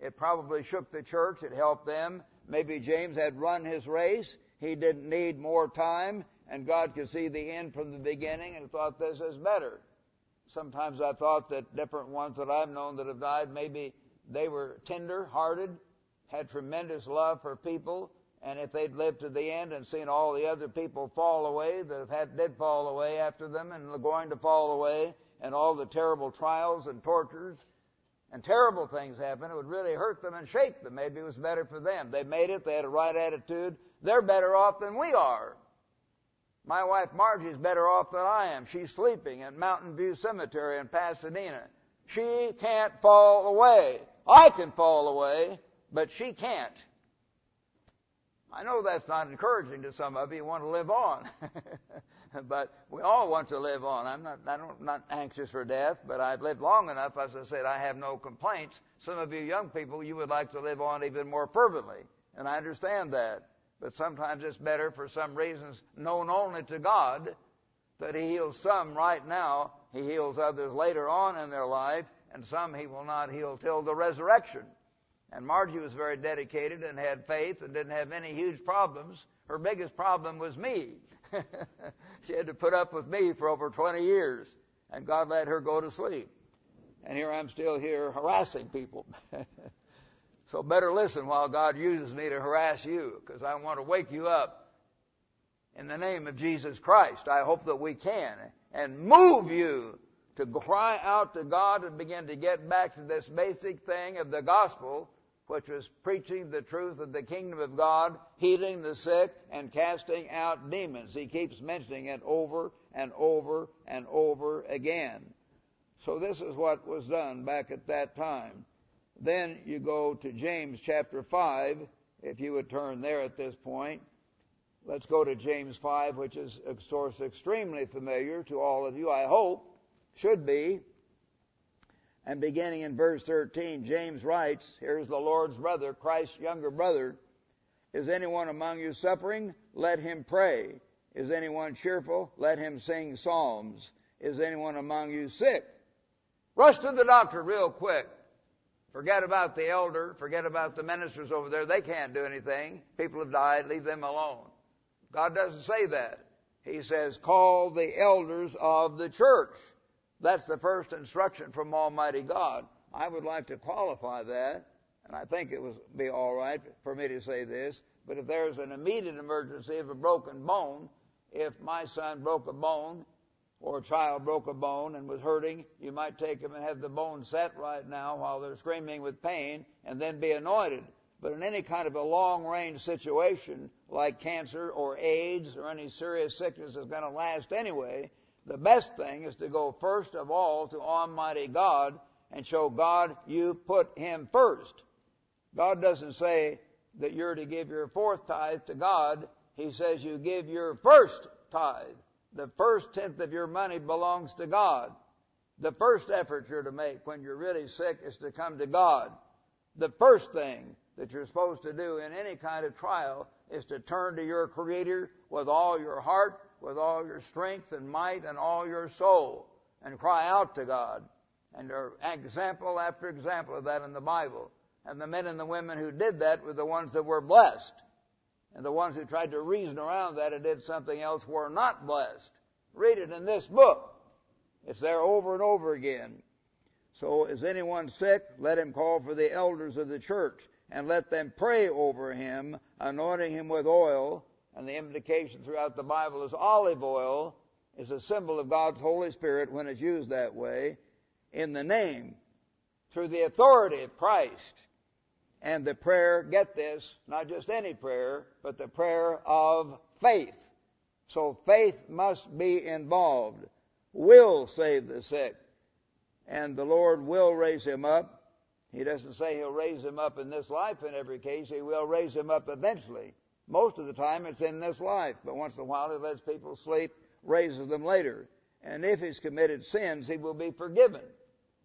It probably shook the church. It helped them. Maybe James had run his race. He didn't need more time, and God could see the end from the beginning and thought this is better. Sometimes I thought that different ones that I've known that have died, maybe they were tender hearted, had tremendous love for people, and if they'd lived to the end and seen all the other people fall away that had, did fall away after them and were going to fall away, and all the terrible trials and tortures and terrible things happen, it would really hurt them and shake them. Maybe it was better for them. They made it, they had a right attitude. They're better off than we are. My wife Margie's better off than I am. She's sleeping at Mountain View Cemetery in Pasadena. She can't fall away. I can fall away, but she can't. I know that's not encouraging to some of you. You want to live on. [LAUGHS] but we all want to live on. I'm not, I don't, not anxious for death, but I've lived long enough. As I said, I have no complaints. Some of you young people, you would like to live on even more fervently. And I understand that. But sometimes it's better for some reasons known only to God that He heals some right now. He heals others later on in their life, and some He will not heal till the resurrection. And Margie was very dedicated and had faith and didn't have any huge problems. Her biggest problem was me. [LAUGHS] she had to put up with me for over 20 years, and God let her go to sleep. And here I'm still here harassing people. [LAUGHS] so better listen while God uses me to harass you, because I want to wake you up in the name of Jesus Christ. I hope that we can and move you to cry out to God and begin to get back to this basic thing of the gospel which was preaching the truth of the kingdom of God, healing the sick, and casting out demons. He keeps mentioning it over and over and over again. So this is what was done back at that time. Then you go to James chapter 5, if you would turn there at this point. Let's go to James 5, which is a source extremely familiar to all of you, I hope, should be. And beginning in verse 13, James writes, here's the Lord's brother, Christ's younger brother. Is anyone among you suffering? Let him pray. Is anyone cheerful? Let him sing psalms. Is anyone among you sick? Rush to the doctor real quick. Forget about the elder. Forget about the ministers over there. They can't do anything. People have died. Leave them alone. God doesn't say that. He says, call the elders of the church. That's the first instruction from Almighty God. I would like to qualify that, and I think it would be all right for me to say this, but if there's an immediate emergency of a broken bone, if my son broke a bone, or a child broke a bone and was hurting, you might take him and have the bone set right now while they're screaming with pain and then be anointed. But in any kind of a long range situation, like cancer or AIDS or any serious sickness that's going to last anyway, the best thing is to go first of all to Almighty God and show God you put Him first. God doesn't say that you're to give your fourth tithe to God. He says you give your first tithe. The first tenth of your money belongs to God. The first effort you're to make when you're really sick is to come to God. The first thing that you're supposed to do in any kind of trial is to turn to your Creator with all your heart, with all your strength and might and all your soul and cry out to God. And there are example after example of that in the Bible. And the men and the women who did that were the ones that were blessed. And the ones who tried to reason around that and did something else were not blessed. Read it in this book. It's there over and over again. So is anyone sick? Let him call for the elders of the church and let them pray over him, anointing him with oil and the indication throughout the Bible is olive oil is a symbol of God's Holy Spirit when it's used that way in the name through the authority of Christ. And the prayer, get this, not just any prayer, but the prayer of faith. So faith must be involved. Will save the sick. And the Lord will raise him up. He doesn't say he'll raise him up in this life in every case. He will raise him up eventually. Most of the time it's in this life, but once in a while he lets people sleep, raises them later. And if he's committed sins, he will be forgiven.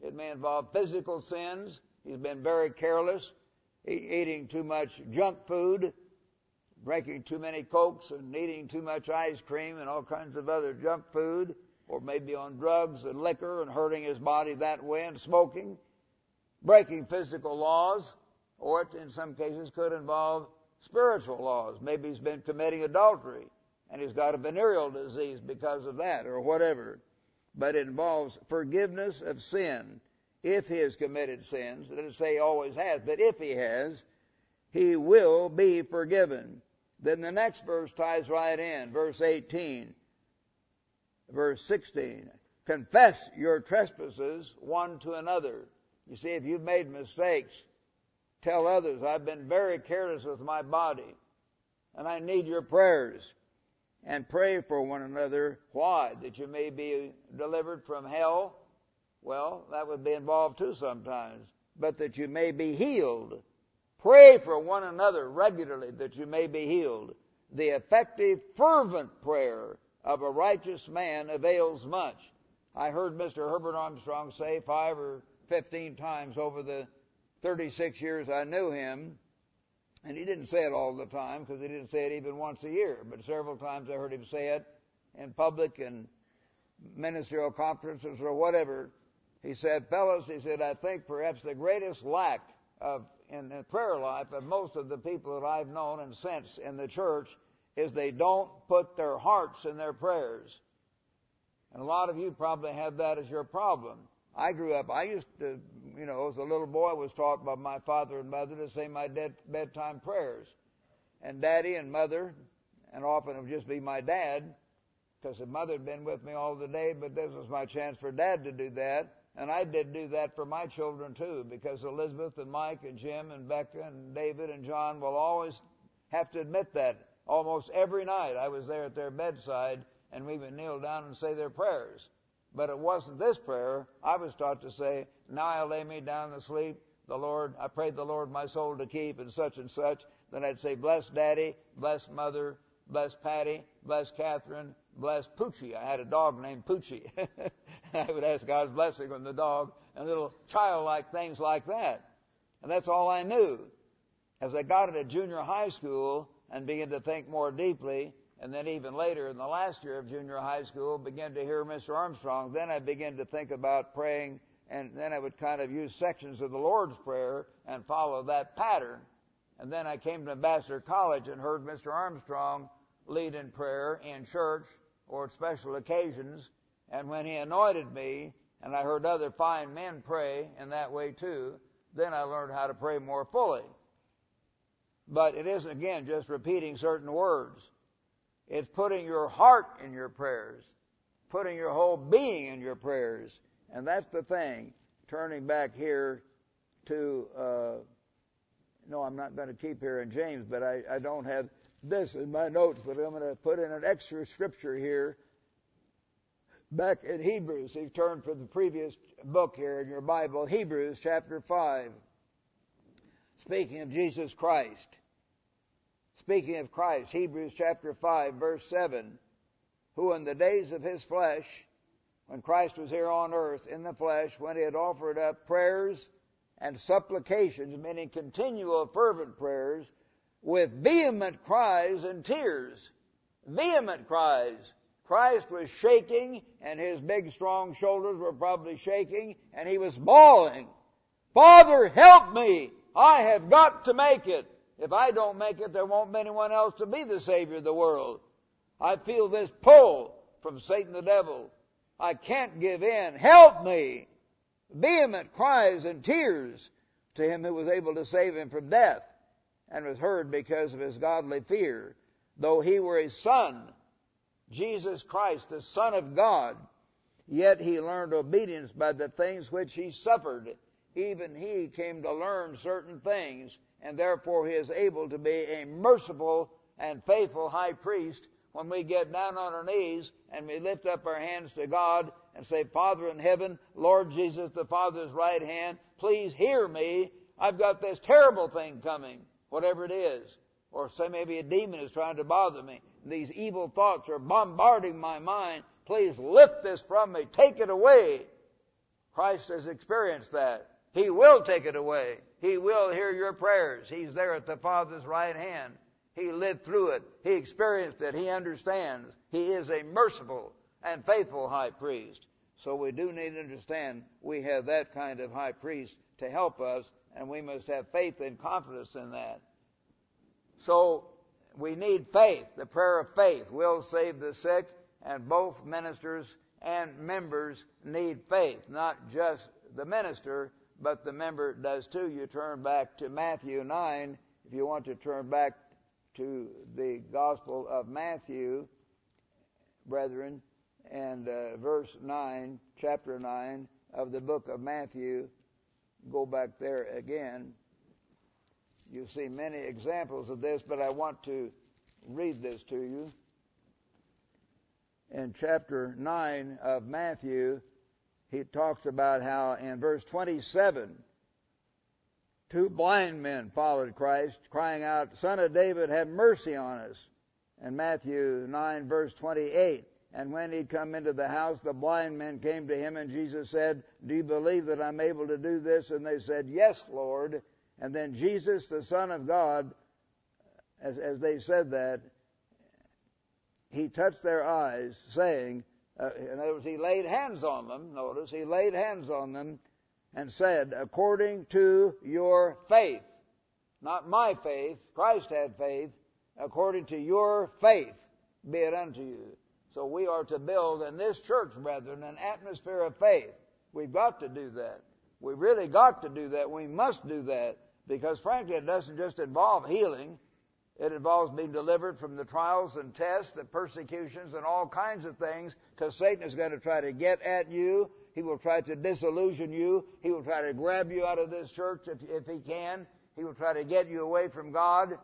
It may involve physical sins. He's been very careless, eating too much junk food, drinking too many cokes and eating too much ice cream and all kinds of other junk food, or maybe on drugs and liquor and hurting his body that way and smoking, breaking physical laws, or it in some cases could involve spiritual laws. Maybe he's been committing adultery and he's got a venereal disease because of that or whatever. But it involves forgiveness of sin if he has committed sins. It doesn't say he always has, but if he has, he will be forgiven. Then the next verse ties right in, verse 18, verse 16. Confess your trespasses one to another. You see, if you've made mistakes, tell others, I've been very careless with my body, and I need your prayers. And pray for one another. Why? That you may be delivered from hell? Well, that would be involved too sometimes. But that you may be healed. Pray for one another regularly that you may be healed. The effective, fervent prayer of a righteous man avails much. I heard Mr. Herbert Armstrong say five or fifteen times over the 36 years I knew him, and he didn't say it all the time because he didn't say it even once a year, but several times I heard him say it in public and ministerial conferences or whatever. He said, fellows, he said, I think perhaps the greatest lack of in the prayer life of most of the people that I've known and since in the church is they don't put their hearts in their prayers. And a lot of you probably have that as your problem. I grew up, I used to, you know, as a little boy was taught by my father and mother to say my dead, bedtime prayers. And daddy and mother, and often it would just be my dad, because the mother had been with me all the day, but this was my chance for dad to do that. And I did do that for my children too, because Elizabeth and Mike and Jim and Becca and David and John will always have to admit that. Almost every night I was there at their bedside and we would kneel down and say their prayers. But it wasn't this prayer. I was taught to say, now I lay me down to sleep. The Lord, I prayed the Lord my soul to keep and such and such. Then I'd say, bless daddy, bless mother, bless Patty, bless Catherine, bless Poochie. I had a dog named Poochie. [LAUGHS] I would ask God's blessing on the dog and little childlike things like that. And that's all I knew. As I got into junior high school and began to think more deeply, and then even later in the last year of junior high school, began to hear Mr. Armstrong, then I began to think about praying, and then I would kind of use sections of the Lord's Prayer and follow that pattern. And then I came to Ambassador College and heard Mr. Armstrong lead in prayer in church or special occasions. And when he anointed me, and I heard other fine men pray in that way too, then I learned how to pray more fully. But it isn't again just repeating certain words. It's putting your heart in your prayers, putting your whole being in your prayers. And that's the thing. Turning back here to, uh, no, I'm not going to keep here in James, but I, I don't have this in my notes, but I'm going to put in an extra scripture here. Back in Hebrews, you've turned for the previous book here in your Bible, Hebrews chapter 5. Speaking of Jesus Christ. Speaking of Christ, Hebrews chapter 5 verse 7, who in the days of his flesh, when Christ was here on earth in the flesh, when he had offered up prayers and supplications, meaning continual fervent prayers, with vehement cries and tears. Vehement cries. Christ was shaking and his big strong shoulders were probably shaking and he was bawling. Father, help me! I have got to make it. If I don't make it, there won't be anyone else to be the Savior of the world. I feel this pull from Satan the devil. I can't give in. Help me! Vehement cries and tears to him who was able to save him from death and was heard because of his godly fear. Though he were a son, Jesus Christ, the Son of God, yet he learned obedience by the things which he suffered. even he came to learn certain things, and therefore he is able to be a merciful and faithful high priest when we get down on our knees and we lift up our hands to God and say, Father in heaven, Lord Jesus, the Father's right hand, please hear me. I've got this terrible thing coming, whatever it is. Or say maybe a demon is trying to bother me. These evil thoughts are bombarding my mind. Please lift this from me. Take it away. Christ has experienced that. He will take it away. He will hear your prayers. He's there at the Father's right hand. He lived through it. He experienced it. He understands. He is a merciful and faithful high priest. So we do need to understand we have that kind of high priest to help us, and we must have faith and confidence in that. So we need faith. The prayer of faith will save the sick, and both ministers and members need faith, not just the minister, but the member does too. You turn back to Matthew 9 if you want to turn back to the Gospel of Matthew, brethren, and uh, verse 9, chapter 9 of the book of Matthew. Go back there again. You see many examples of this, but I want to read this to you. In chapter 9 of Matthew, he talks about how in verse 27, two blind men followed Christ, crying out, Son of David, have mercy on us. And Matthew 9 verse 28, and when he'd come into the house, the blind men came to him and Jesus said, Do you believe that I'm able to do this? And they said, Yes, Lord. And then Jesus, the Son of God, as, as they said that, he touched their eyes, saying, uh, in other words, he laid hands on them. Notice, he laid hands on them and said, according to your faith, not my faith, Christ had faith, according to your faith be it unto you. So we are to build in this church, brethren, an atmosphere of faith. We've got to do that. We've really got to do that. We must do that because frankly it doesn't just involve healing. It involves being delivered from the trials and tests, the persecutions and all kinds of things because Satan is going to try to get at you he will try to disillusion you. He will try to grab you out of this church if, if he can. He will try to get you away from God.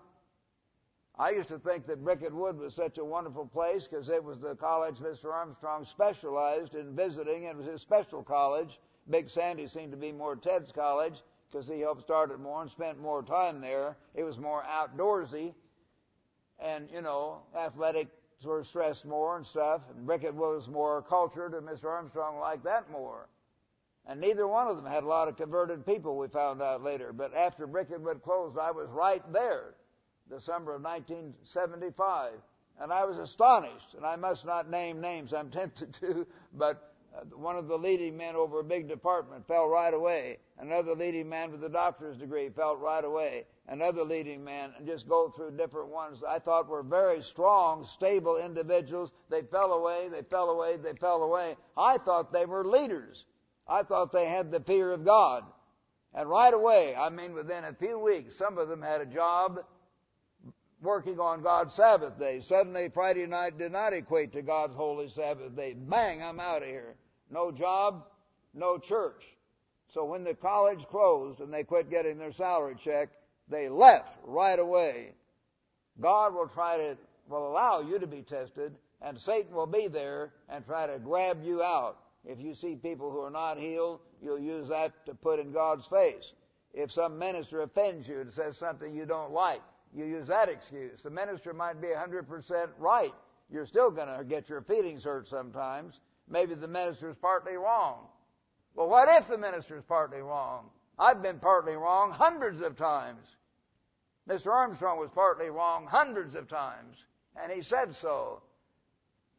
I used to think that Bricket Wood was such a wonderful place because it was the college Mr. Armstrong specialized in visiting. It was his special college. Big Sandy seemed to be more Ted's college because he helped start it more and spent more time there. It was more outdoorsy and, you know, athletic were stressed more and stuff, and Bricket was more cultured, and Mr. Armstrong liked that more. And neither one of them had a lot of converted people, we found out later. But after Bricketwood closed, I was right there, December of 1975. And I was astonished, and I must not name names, I'm tempted to, but Uh, one of the leading men over a big department fell right away. Another leading man with a doctor's degree fell right away. Another leading man, and just go through different ones I thought were very strong, stable individuals. They fell away, they fell away, they fell away. I thought they were leaders. I thought they had the fear of God. And right away, I mean within a few weeks, some of them had a job working on God's Sabbath day. Suddenly Friday night did not equate to God's holy Sabbath day. Bang, I'm out of here. No job, no church. So when the college closed and they quit getting their salary check, they left right away. God will try to, will allow you to be tested and Satan will be there and try to grab you out. If you see people who are not healed, you'll use that to put in God's face. If some minister offends you and says something you don't like, you use that excuse. The minister might be 100% right. You're still going to get your feelings hurt sometimes. Maybe the minister is partly wrong. Well, what if the minister is partly wrong? I've been partly wrong hundreds of times. Mr. Armstrong was partly wrong hundreds of times, and he said so.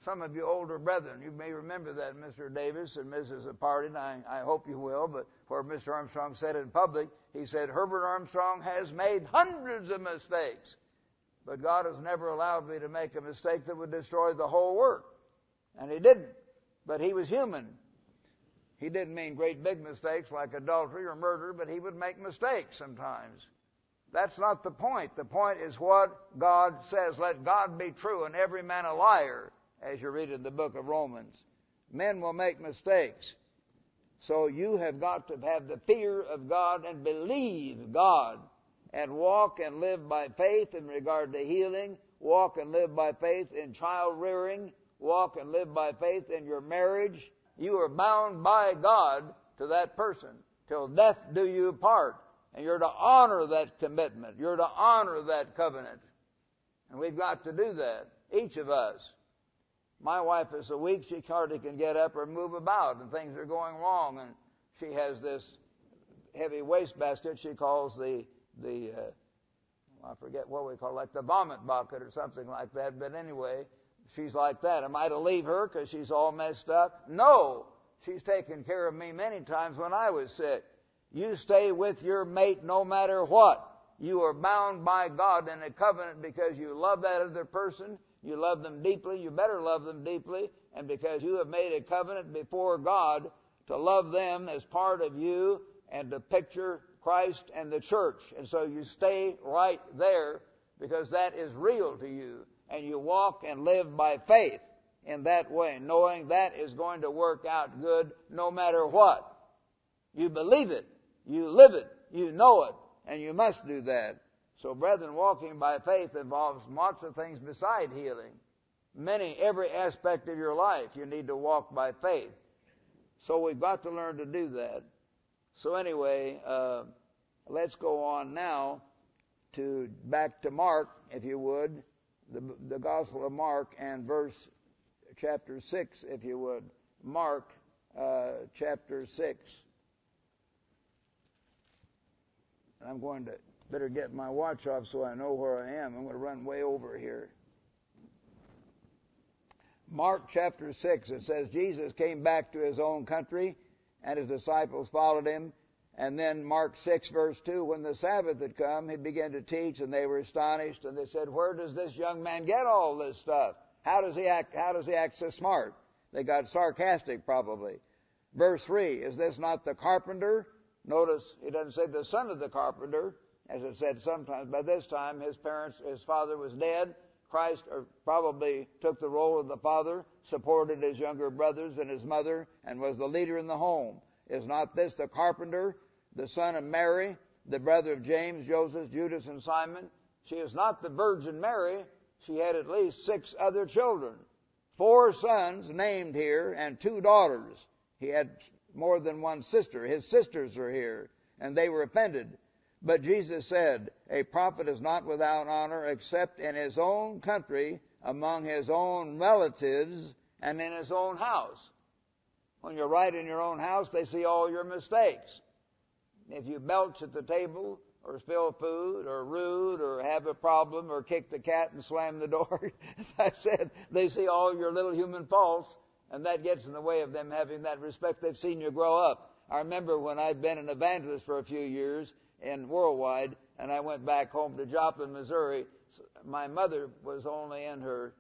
Some of you older brethren, you may remember that Mr. Davis and Mrs. Pardon, I, I hope you will, but where Mr. Armstrong said in public, he said, Herbert Armstrong has made hundreds of mistakes, but God has never allowed me to make a mistake that would destroy the whole work. And he didn't. But he was human. He didn't mean great big mistakes like adultery or murder, but he would make mistakes sometimes. That's not the point. The point is what God says. Let God be true and every man a liar, as you read in the book of Romans. Men will make mistakes. So you have got to have the fear of God and believe God and walk and live by faith in regard to healing, walk and live by faith in child rearing, walk and live by faith in your marriage. You are bound by God to that person till death do you part. And you're to honor that commitment. You're to honor that covenant. And we've got to do that, each of us. My wife is so weak she hardly can get up or move about and things are going wrong and she has this heavy wastebasket she calls the, the, uh, I forget what we call it, like the vomit bucket or something like that. But anyway, she's like that. Am I to leave her because she's all messed up? No. She's taken care of me many times when I was sick. You stay with your mate no matter what. You are bound by God in a covenant because you love that other person you love them deeply. You better love them deeply. And because you have made a covenant before God to love them as part of you and to picture Christ and the church. And so you stay right there because that is real to you. And you walk and live by faith in that way, knowing that is going to work out good no matter what. You believe it. You live it. You know it. And you must do that. So, brethren, walking by faith involves lots of things beside healing. Many, every aspect of your life, you need to walk by faith. So we've got to learn to do that. So anyway, uh, let's go on now to back to Mark, if you would, the, the Gospel of Mark and verse chapter six, if you would. Mark uh, chapter six. I'm going to Better get my watch off so I know where I am. I'm going to run way over here. Mark chapter 6, it says, Jesus came back to his own country, and his disciples followed him. And then Mark 6 verse 2, when the Sabbath had come, he began to teach, and they were astonished, and they said, where does this young man get all this stuff? How does he act, how does he act so smart? They got sarcastic probably. Verse 3, is this not the carpenter? Notice, he doesn't say the son of the carpenter, as it said sometimes. By this time, his parents, his father was dead. Christ uh, probably took the role of the father, supported his younger brothers and his mother, and was the leader in the home. Is not this the carpenter, the son of Mary, the brother of James, Joseph, Judas, and Simon? She is not the Virgin Mary. She had at least six other children. Four sons named here and two daughters. He had more than one sister. His sisters are here, and they were offended. But Jesus said, a prophet is not without honor except in his own country, among his own relatives, and in his own house. When you're right in your own house, they see all your mistakes. If you belch at the table, or spill food, or rude, or have a problem, or kick the cat and slam the door, [LAUGHS] as I said, they see all your little human faults, and that gets in the way of them having that respect. They've seen you grow up. I remember when I'd been an evangelist for a few years, in Worldwide, and I went back home to Joplin, Missouri. My mother was only in her,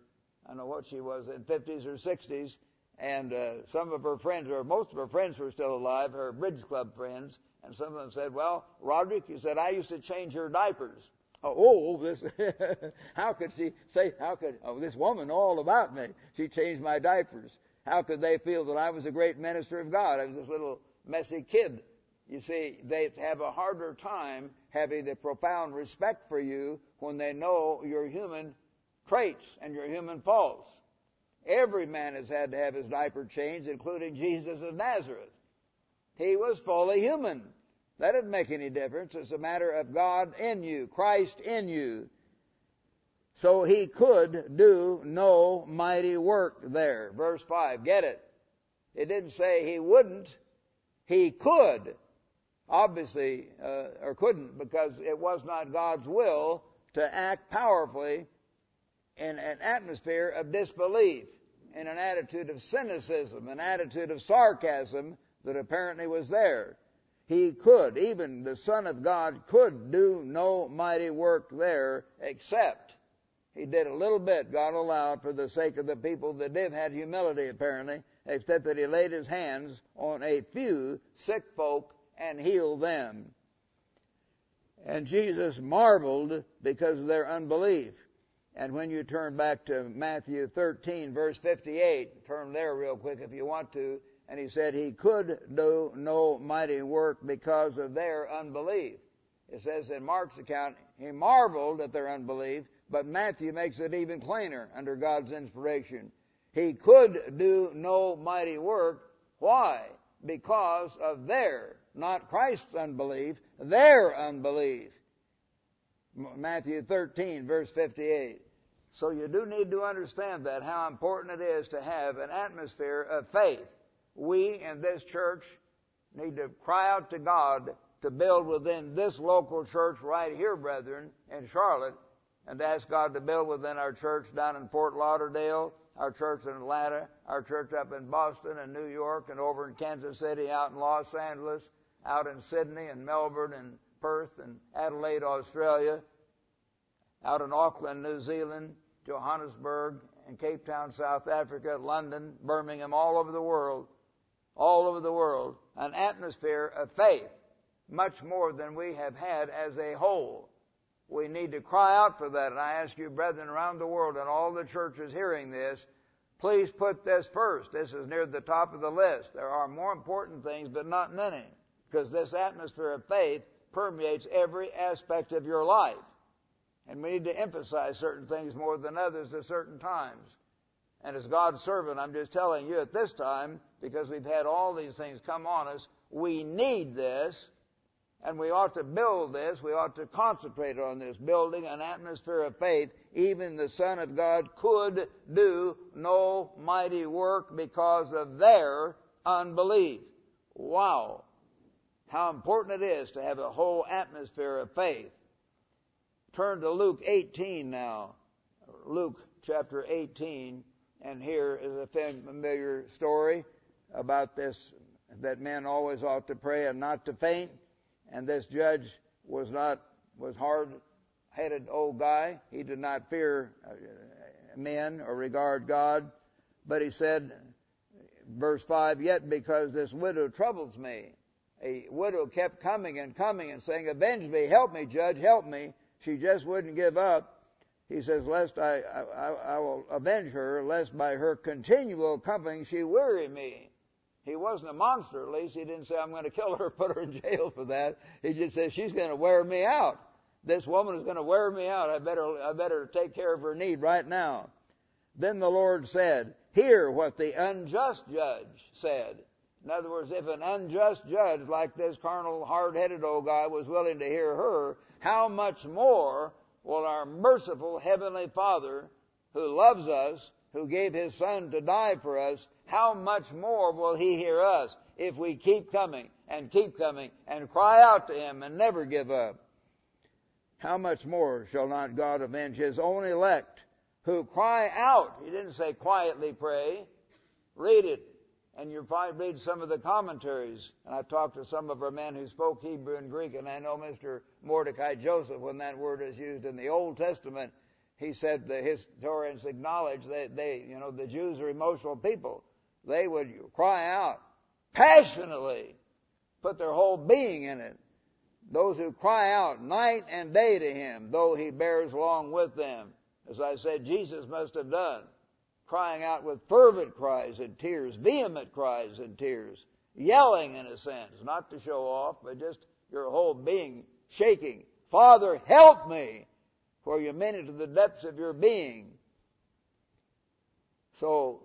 I don't know what she was, in 50s or 60s, and uh, some of her friends, or most of her friends were still alive, her bridge club friends, and some of them said, well, Roderick, you said, I used to change your diapers. Oh, oh this, [LAUGHS] how could she say, how could, oh, this woman all about me. She changed my diapers. How could they feel that I was a great minister of God? I was this little messy kid you see, they have a harder time having the profound respect for you when they know your human traits and your human faults. Every man has had to have his diaper changed, including Jesus of Nazareth. He was fully human. That doesn't make any difference. It's a matter of God in you, Christ in you. So he could do no mighty work there. Verse 5. Get it? It didn't say he wouldn't. He could obviously, uh, or couldn't, because it was not God's will to act powerfully in an atmosphere of disbelief, in an attitude of cynicism, an attitude of sarcasm that apparently was there. He could, even the Son of God could do no mighty work there except he did a little bit, God allowed, for the sake of the people that did have humility apparently, except that he laid his hands on a few sick folk and healed them. And Jesus marveled because of their unbelief. And when you turn back to Matthew 13 verse 58, turn there real quick if you want to, and he said he could do no mighty work because of their unbelief. It says in Mark's account, he marveled at their unbelief, but Matthew makes it even plainer under God's inspiration. He could do no mighty work. Why? Because of their, not Christ's unbelief, their unbelief. Matthew 13 verse 58. So you do need to understand that, how important it is to have an atmosphere of faith. We in this church need to cry out to God to build within this local church right here, brethren, in Charlotte, and to ask God to build within our church down in Fort Lauderdale, our church in Atlanta, our church up in Boston and New York and over in Kansas City, out in Los Angeles, out in Sydney and Melbourne and Perth and Adelaide, Australia, out in Auckland, New Zealand, Johannesburg, and Cape Town, South Africa, London, Birmingham, all over the world, all over the world, an atmosphere of faith, much more than we have had as a whole. We need to cry out for that. And I ask you, brethren, around the world and all the churches hearing this, please put this first. This is near the top of the list. There are more important things, but not many. Because this atmosphere of faith permeates every aspect of your life. And we need to emphasize certain things more than others at certain times. And as God's servant, I'm just telling you at this time, because we've had all these things come on us, we need this, and we ought to build this, we ought to concentrate on this, building an atmosphere of faith. Even the Son of God could do no mighty work because of their unbelief. Wow. How important it is to have a whole atmosphere of faith. Turn to Luke 18 now. Luke chapter 18, and here is a familiar story about this that men always ought to pray and not to faint. And this judge was not was hard-headed old guy. He did not fear uh, men or regard God, but he said, verse five, yet because this widow troubles me. A widow kept coming and coming and saying, avenge me, help me, judge, help me she just wouldn't give up. He says, lest I, I, I will avenge her, lest by her continual coming she weary me. He wasn't a monster, at least. He didn't say, I'm going to kill her, [LAUGHS] put her in jail for that. He just said, she's going to wear me out. This woman is going to wear me out. I better, I better take care of her need right now. Then the Lord said, hear what the unjust judge said. In other words, if an unjust judge like this carnal, hard-headed old guy was willing to hear her, how much more will our merciful Heavenly Father, who loves us, who gave His Son to die for us, how much more will He hear us if we keep coming and keep coming and cry out to Him and never give up? How much more shall not God avenge His own elect who cry out? He didn't say quietly pray. Read it and probably read some of the commentaries. And I've talked to some of our men who spoke Hebrew and Greek, and I know Mr. Mordecai Joseph, when that word is used in the Old Testament, he said the historians acknowledge that they, you know, the Jews are emotional people. They would cry out passionately, put their whole being in it. Those who cry out night and day to him, though he bears along with them. As I said, Jesus must have done crying out with fervent cries and tears, vehement cries and tears, yelling in a sense, not to show off, but just your whole being shaking. Father, help me! For you meant it to the depths of your being. So,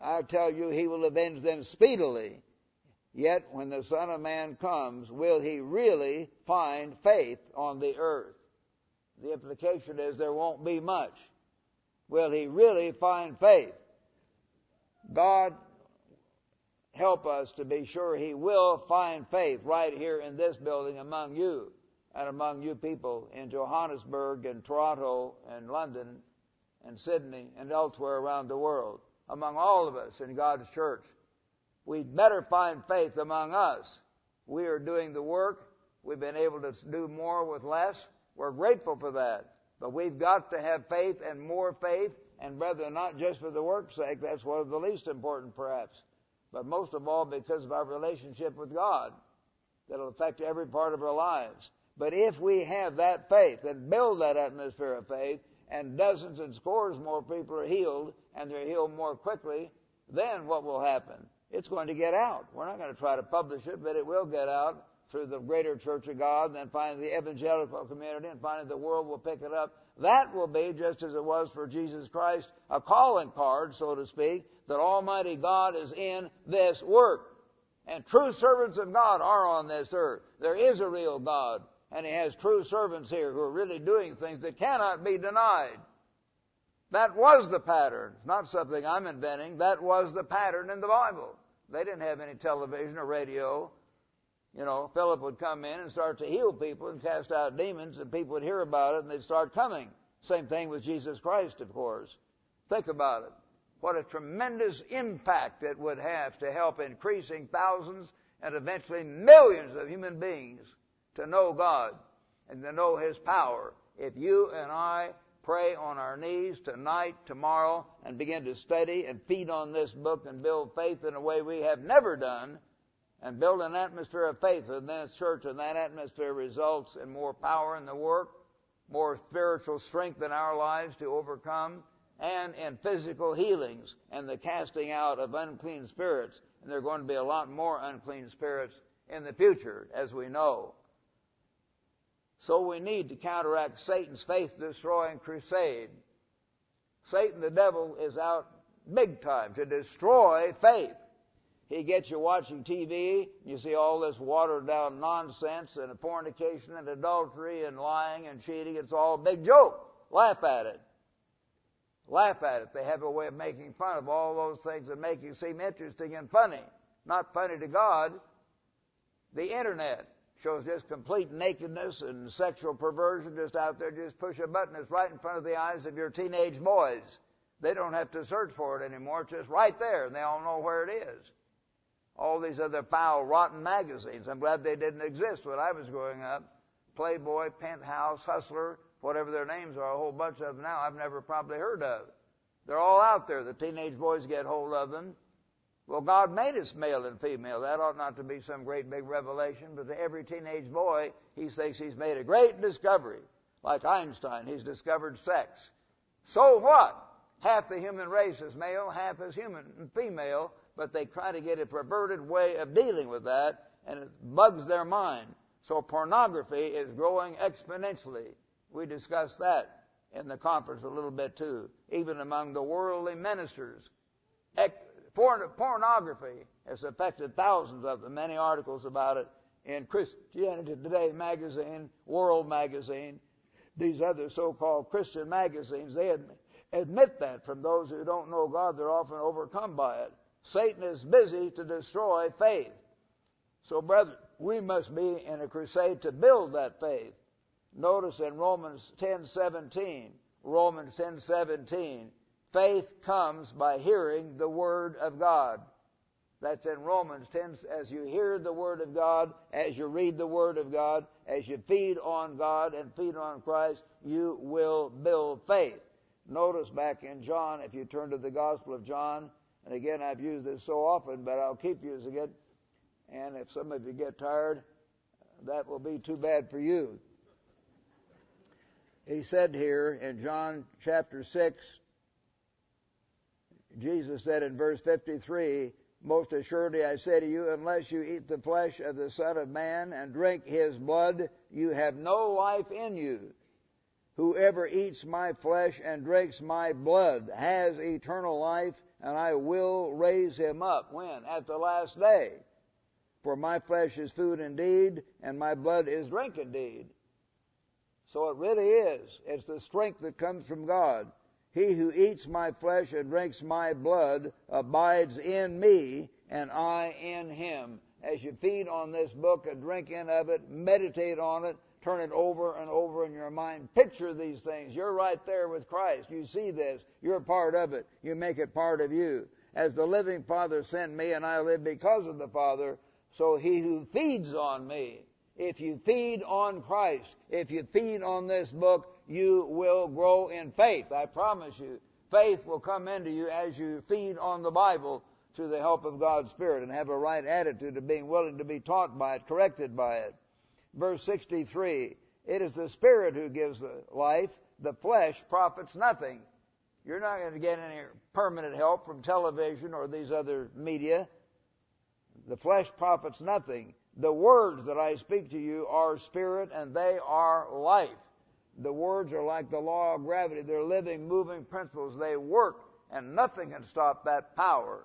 I tell you, he will avenge them speedily. Yet, when the Son of Man comes, will he really find faith on the earth? The implication is there won't be much will he really find faith? God help us to be sure he will find faith right here in this building among you and among you people in Johannesburg and Toronto and London and Sydney and elsewhere around the world. Among all of us in God's church. We'd better find faith among us. We are doing the work. We've been able to do more with less. We're grateful for that. But we've got to have faith and more faith, and brethren, not just for the work's sake, that's one of the least important perhaps, but most of all because of our relationship with God that'll affect every part of our lives. But if we have that faith and build that atmosphere of faith, and dozens and scores more people are healed, and they're healed more quickly, then what will happen? it's going to get out. We're not going to try to publish it, but it will get out through the greater church of God, and then finally the evangelical community, and finally the world will pick it up. That will be, just as it was for Jesus Christ, a calling card, so to speak, that Almighty God is in this work. And true servants of God are on this earth. There is a real God, and He has true servants here who are really doing things that cannot be denied. That was the pattern, not something I'm inventing. That was the pattern in the Bible. They didn't have any television or radio. You know, Philip would come in and start to heal people and cast out demons, and people would hear about it and they'd start coming. Same thing with Jesus Christ, of course. Think about it. What a tremendous impact it would have to help increasing thousands and eventually millions of human beings to know God and to know His power if you and I pray on our knees tonight, tomorrow, and begin to study and feed on this book and build faith in a way we have never done, and build an atmosphere of faith in this church, and that atmosphere results in more power in the work, more spiritual strength in our lives to overcome, and in physical healings and the casting out of unclean spirits. And there are going to be a lot more unclean spirits in the future, as we know. So we need to counteract Satan's faith destroying crusade. Satan, the devil, is out big time to destroy faith. He gets you watching TV, and you see all this watered down nonsense and fornication and adultery and lying and cheating. It's all a big joke. Laugh at it. Laugh at it. They have a way of making fun of all those things that make you seem interesting and funny. Not funny to God. The internet shows just complete nakedness and sexual perversion just out there. Just push a button. It's right in front of the eyes of your teenage boys. They don't have to search for it anymore. It's just right there and they all know where it is. All these other foul, rotten magazines. I'm glad they didn't exist when I was growing up. Playboy, Penthouse, Hustler, whatever their names are, a whole bunch of them now I've never probably heard of. They're all out there. The teenage boys get hold of them. Well, God made us male and female. That ought not to be some great big revelation, but to every teenage boy, he thinks he's made a great discovery. Like Einstein, he's discovered sex. So what? Half the human race is male, half is human and female, but they try to get a perverted way of dealing with that, and it bugs their mind. So pornography is growing exponentially. We discussed that in the conference a little bit too. Even among the worldly ministers, pornography has affected thousands of them. Many articles about it in Christianity Today magazine, World magazine, these other so-called Christian magazines. They admit, admit that from those who don't know God, they're often overcome by it. Satan is busy to destroy faith. So, brethren, we must be in a crusade to build that faith. Notice in Romans 10:17, Romans 10:17, faith comes by hearing the word of God. That's in Romans 10. As you hear the word of God, as you read the word of God, as you feed on God and feed on Christ, you will build faith. Notice back in John, if you turn to the Gospel of John, and again, I've used this so often, but I'll keep using it. And if some of you get tired, that will be too bad for you. He said here in John chapter 6, Jesus said in verse 53, Most assuredly I say to you, unless you eat the flesh of the Son of Man and drink his blood, you have no life in you. Whoever eats my flesh and drinks my blood has eternal life, and I will raise him up. When? At the last day. For my flesh is food indeed, and my blood is drink indeed. So it really is. It's the strength that comes from God. He who eats my flesh and drinks my blood abides in me, and I in him. As you feed on this book and drink in of it, meditate on it, turn it over and over in your mind. Picture these things. You're right there with Christ. You see this. You're part of it. You make it part of you. As the living Father sent me and I live because of the Father, so he who feeds on me, if you feed on Christ, if you feed on this book, you will grow in faith. I promise you. Faith will come into you as you feed on the Bible through the help of God's Spirit and have a right attitude of being willing to be taught by it, corrected by it verse 63. It is the Spirit who gives the life. The flesh profits nothing. You're not going to get any permanent help from television or these other media. The flesh profits nothing. The words that I speak to you are spirit and they are life. The words are like the law of gravity. They're living, moving principles. They work and nothing can stop that power.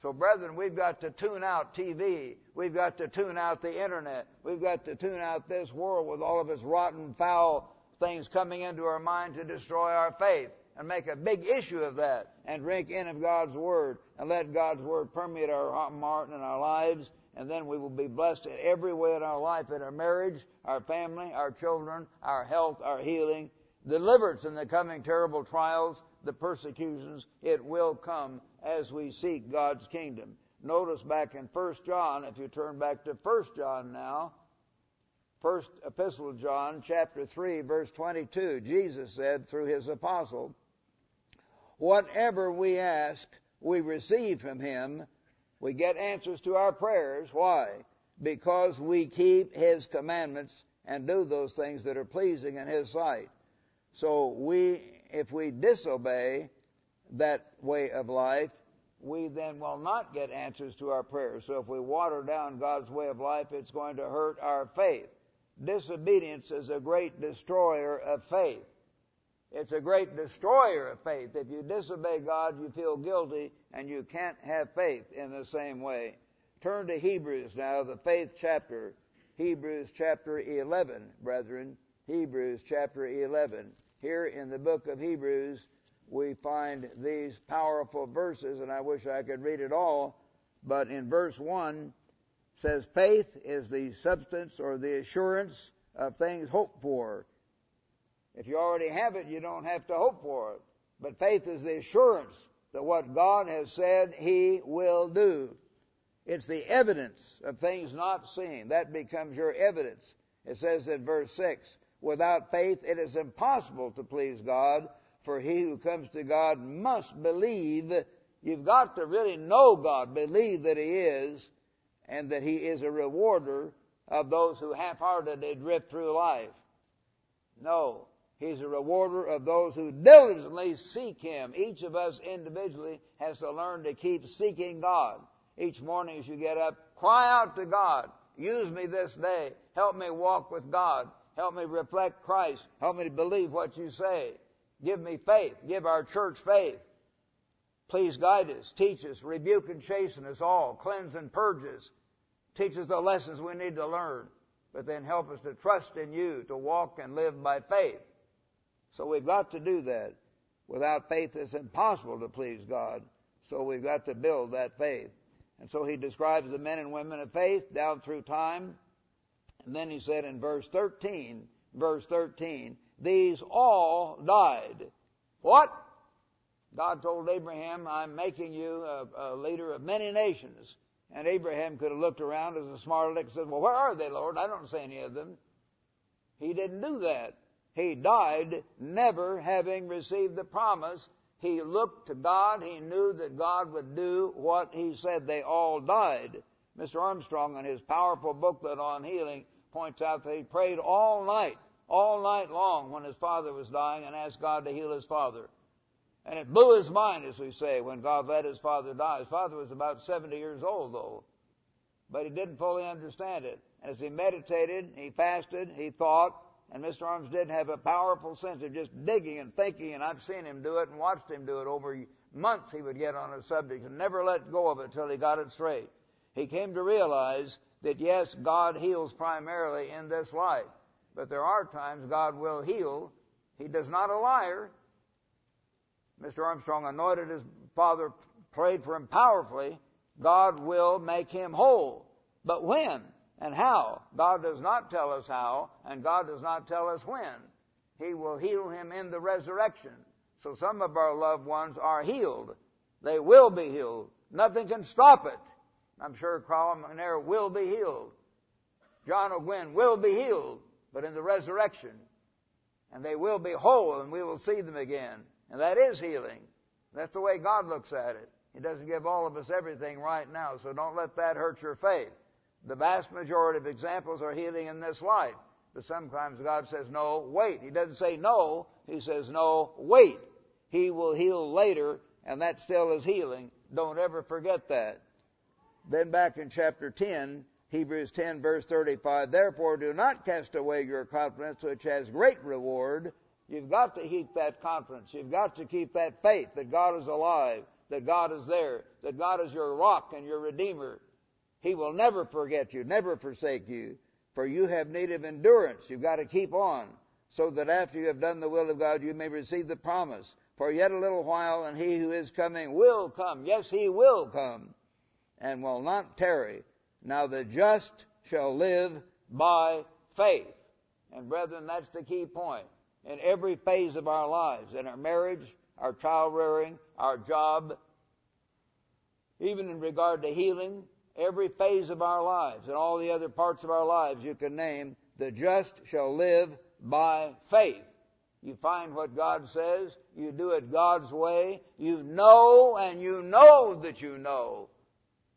So brethren, we've got to tune out TV. We've got to tune out the internet. We've got to tune out this world with all of its rotten, foul things coming into our mind to destroy our faith and make a big issue of that and drink in of God's Word and let God's Word permeate our heart and our lives and then we will be blessed in every way in our life, in our marriage, our family, our children, our health, our healing, deliverance in the coming terrible trials, the persecutions. It will come as we seek God's kingdom. Notice back in 1 John, if you turn back to 1 John now, First Epistle John, chapter 3, verse 22, Jesus said through his apostle, Whatever we ask, we receive from him. We get answers to our prayers. Why? Because we keep his commandments and do those things that are pleasing in his sight. So we, if we disobey that way of life, we then will not get answers to our prayers. So if we water down God's way of life, it's going to hurt our faith. Disobedience is a great destroyer of faith. It's a great destroyer of faith. If you disobey God, you feel guilty and you can't have faith in the same way. Turn to Hebrews now, the faith chapter. Hebrews chapter 11, brethren. Hebrews chapter 11. Here in the book of Hebrews, we find these powerful verses, and I wish I could read it all, but in verse 1 says, Faith is the substance or the assurance of things hoped for. If you already have it, you don't have to hope for it. But faith is the assurance that what God has said He will do. It's the evidence of things not seen. That becomes your evidence. It says in verse 6, without faith it is impossible to please God, for he who comes to God must believe. You've got to really know God, believe that He is, and that He is a rewarder of those who half-heartedly drift through life. No. He's a rewarder of those who diligently seek Him. Each of us individually has to learn to keep seeking God. Each morning as you get up, cry out to God. Use me this day. Help me walk with God. Help me reflect Christ. Help me to believe what you say. Give me faith. Give our church faith. Please guide us, teach us, rebuke and chasten us all, cleanse and purge us, teach us the lessons we need to learn, but then help us to trust in you, to walk and live by faith. So we've got to do that. Without faith, it's impossible to please God. So we've got to build that faith. And so he describes the men and women of faith down through time. And then he said in verse 13, verse 13, these all died. What? God told Abraham, I'm making you a, a leader of many nations. And Abraham could have looked around as a smart aleck and said, well, where are they, Lord? I don't see any of them. He didn't do that. He died never having received the promise. He looked to God. He knew that God would do what he said. They all died. Mr. Armstrong, in his powerful booklet on healing, points out that he prayed all night, all night long when his father was dying and asked God to heal his father. And it blew his mind, as we say, when God let his father die. His father was about 70 years old, though. But he didn't fully understand it. And as he meditated, he fasted, he thought, and Mr. Arms did have a powerful sense of just digging and thinking, and I've seen him do it and watched him do it over months he would get on a subject and never let go of it till he got it straight. He came to realize that yes, God heals primarily in this life, but there are times God will heal. He does not a liar. Mr. Armstrong anointed his father, prayed for him powerfully. God will make him whole. But when? and how. God does not tell us how, and God does not tell us when. He will heal him in the resurrection. So some of our loved ones are healed. They will be healed. Nothing can stop it. I'm sure Carl McNair will be healed. John Ogwyn will be healed, but in the resurrection. And they will be whole and we will see them again. And that is healing. That's the way God looks at it. He doesn't give all of us everything right now, so don't let that hurt your faith. The vast majority of examples are healing in this life. But sometimes God says, no, wait. He doesn't say no. He says, no, wait. He will heal later, and that still is healing. Don't ever forget that. Then back in chapter 10, Hebrews 10 verse 35, therefore do not cast away your confidence which has great reward. You've got to keep that confidence. You've got to keep that faith that God is alive, that God is there, that God is your rock and your redeemer. He will never forget you, never forsake you, for you have need of endurance. You've got to keep on so that after you have done the will of God, you may receive the promise. For yet a little while and he who is coming will come. Yes, he will come and will not tarry. Now the just shall live by faith. And brethren, that's the key point. In every phase of our lives, in our marriage, our child rearing, our job, even in regard to healing, every phase of our lives and all the other parts of our lives you can name, the just shall live by faith. You find what God says, you do it God's way, you know and you know that you know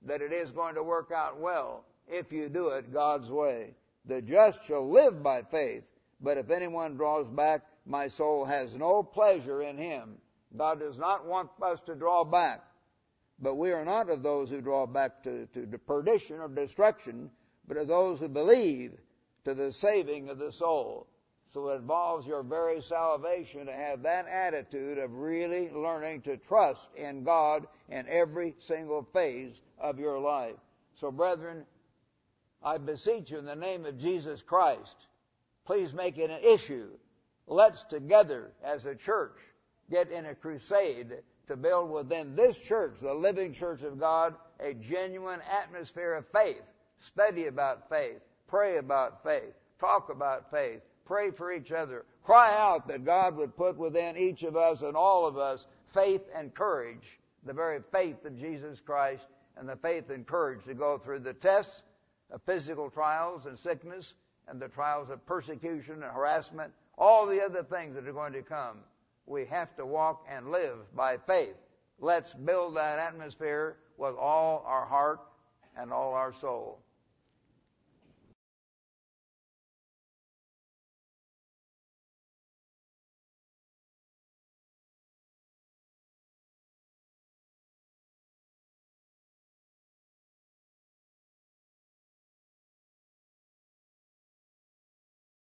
that it is going to work out well if you do it God's way. The just shall live by faith, but if anyone draws back, my soul has no pleasure in him. God does not want us to draw back, but we are not of those who draw back to, to, to perdition or destruction, but of those who believe to the saving of the soul. So it involves your very salvation to have that attitude of really learning to trust in God in every single phase of your life. So brethren, I beseech you in the name of Jesus Christ, please make it an issue. Let's together as a church get in a crusade to build within this church, the living church of God, a genuine atmosphere of faith. Study about faith. Pray about faith. Talk about faith Pray for each other. Cry out that God would put within each of us and all of us faith and courage, the very faith of Jesus Christ and the faith and courage to go through the tests of physical trials and sickness and the trials of persecution and harassment, all the other things that are going to come. We have to walk and live by faith. Let's build that atmosphere with all our heart and all our soul.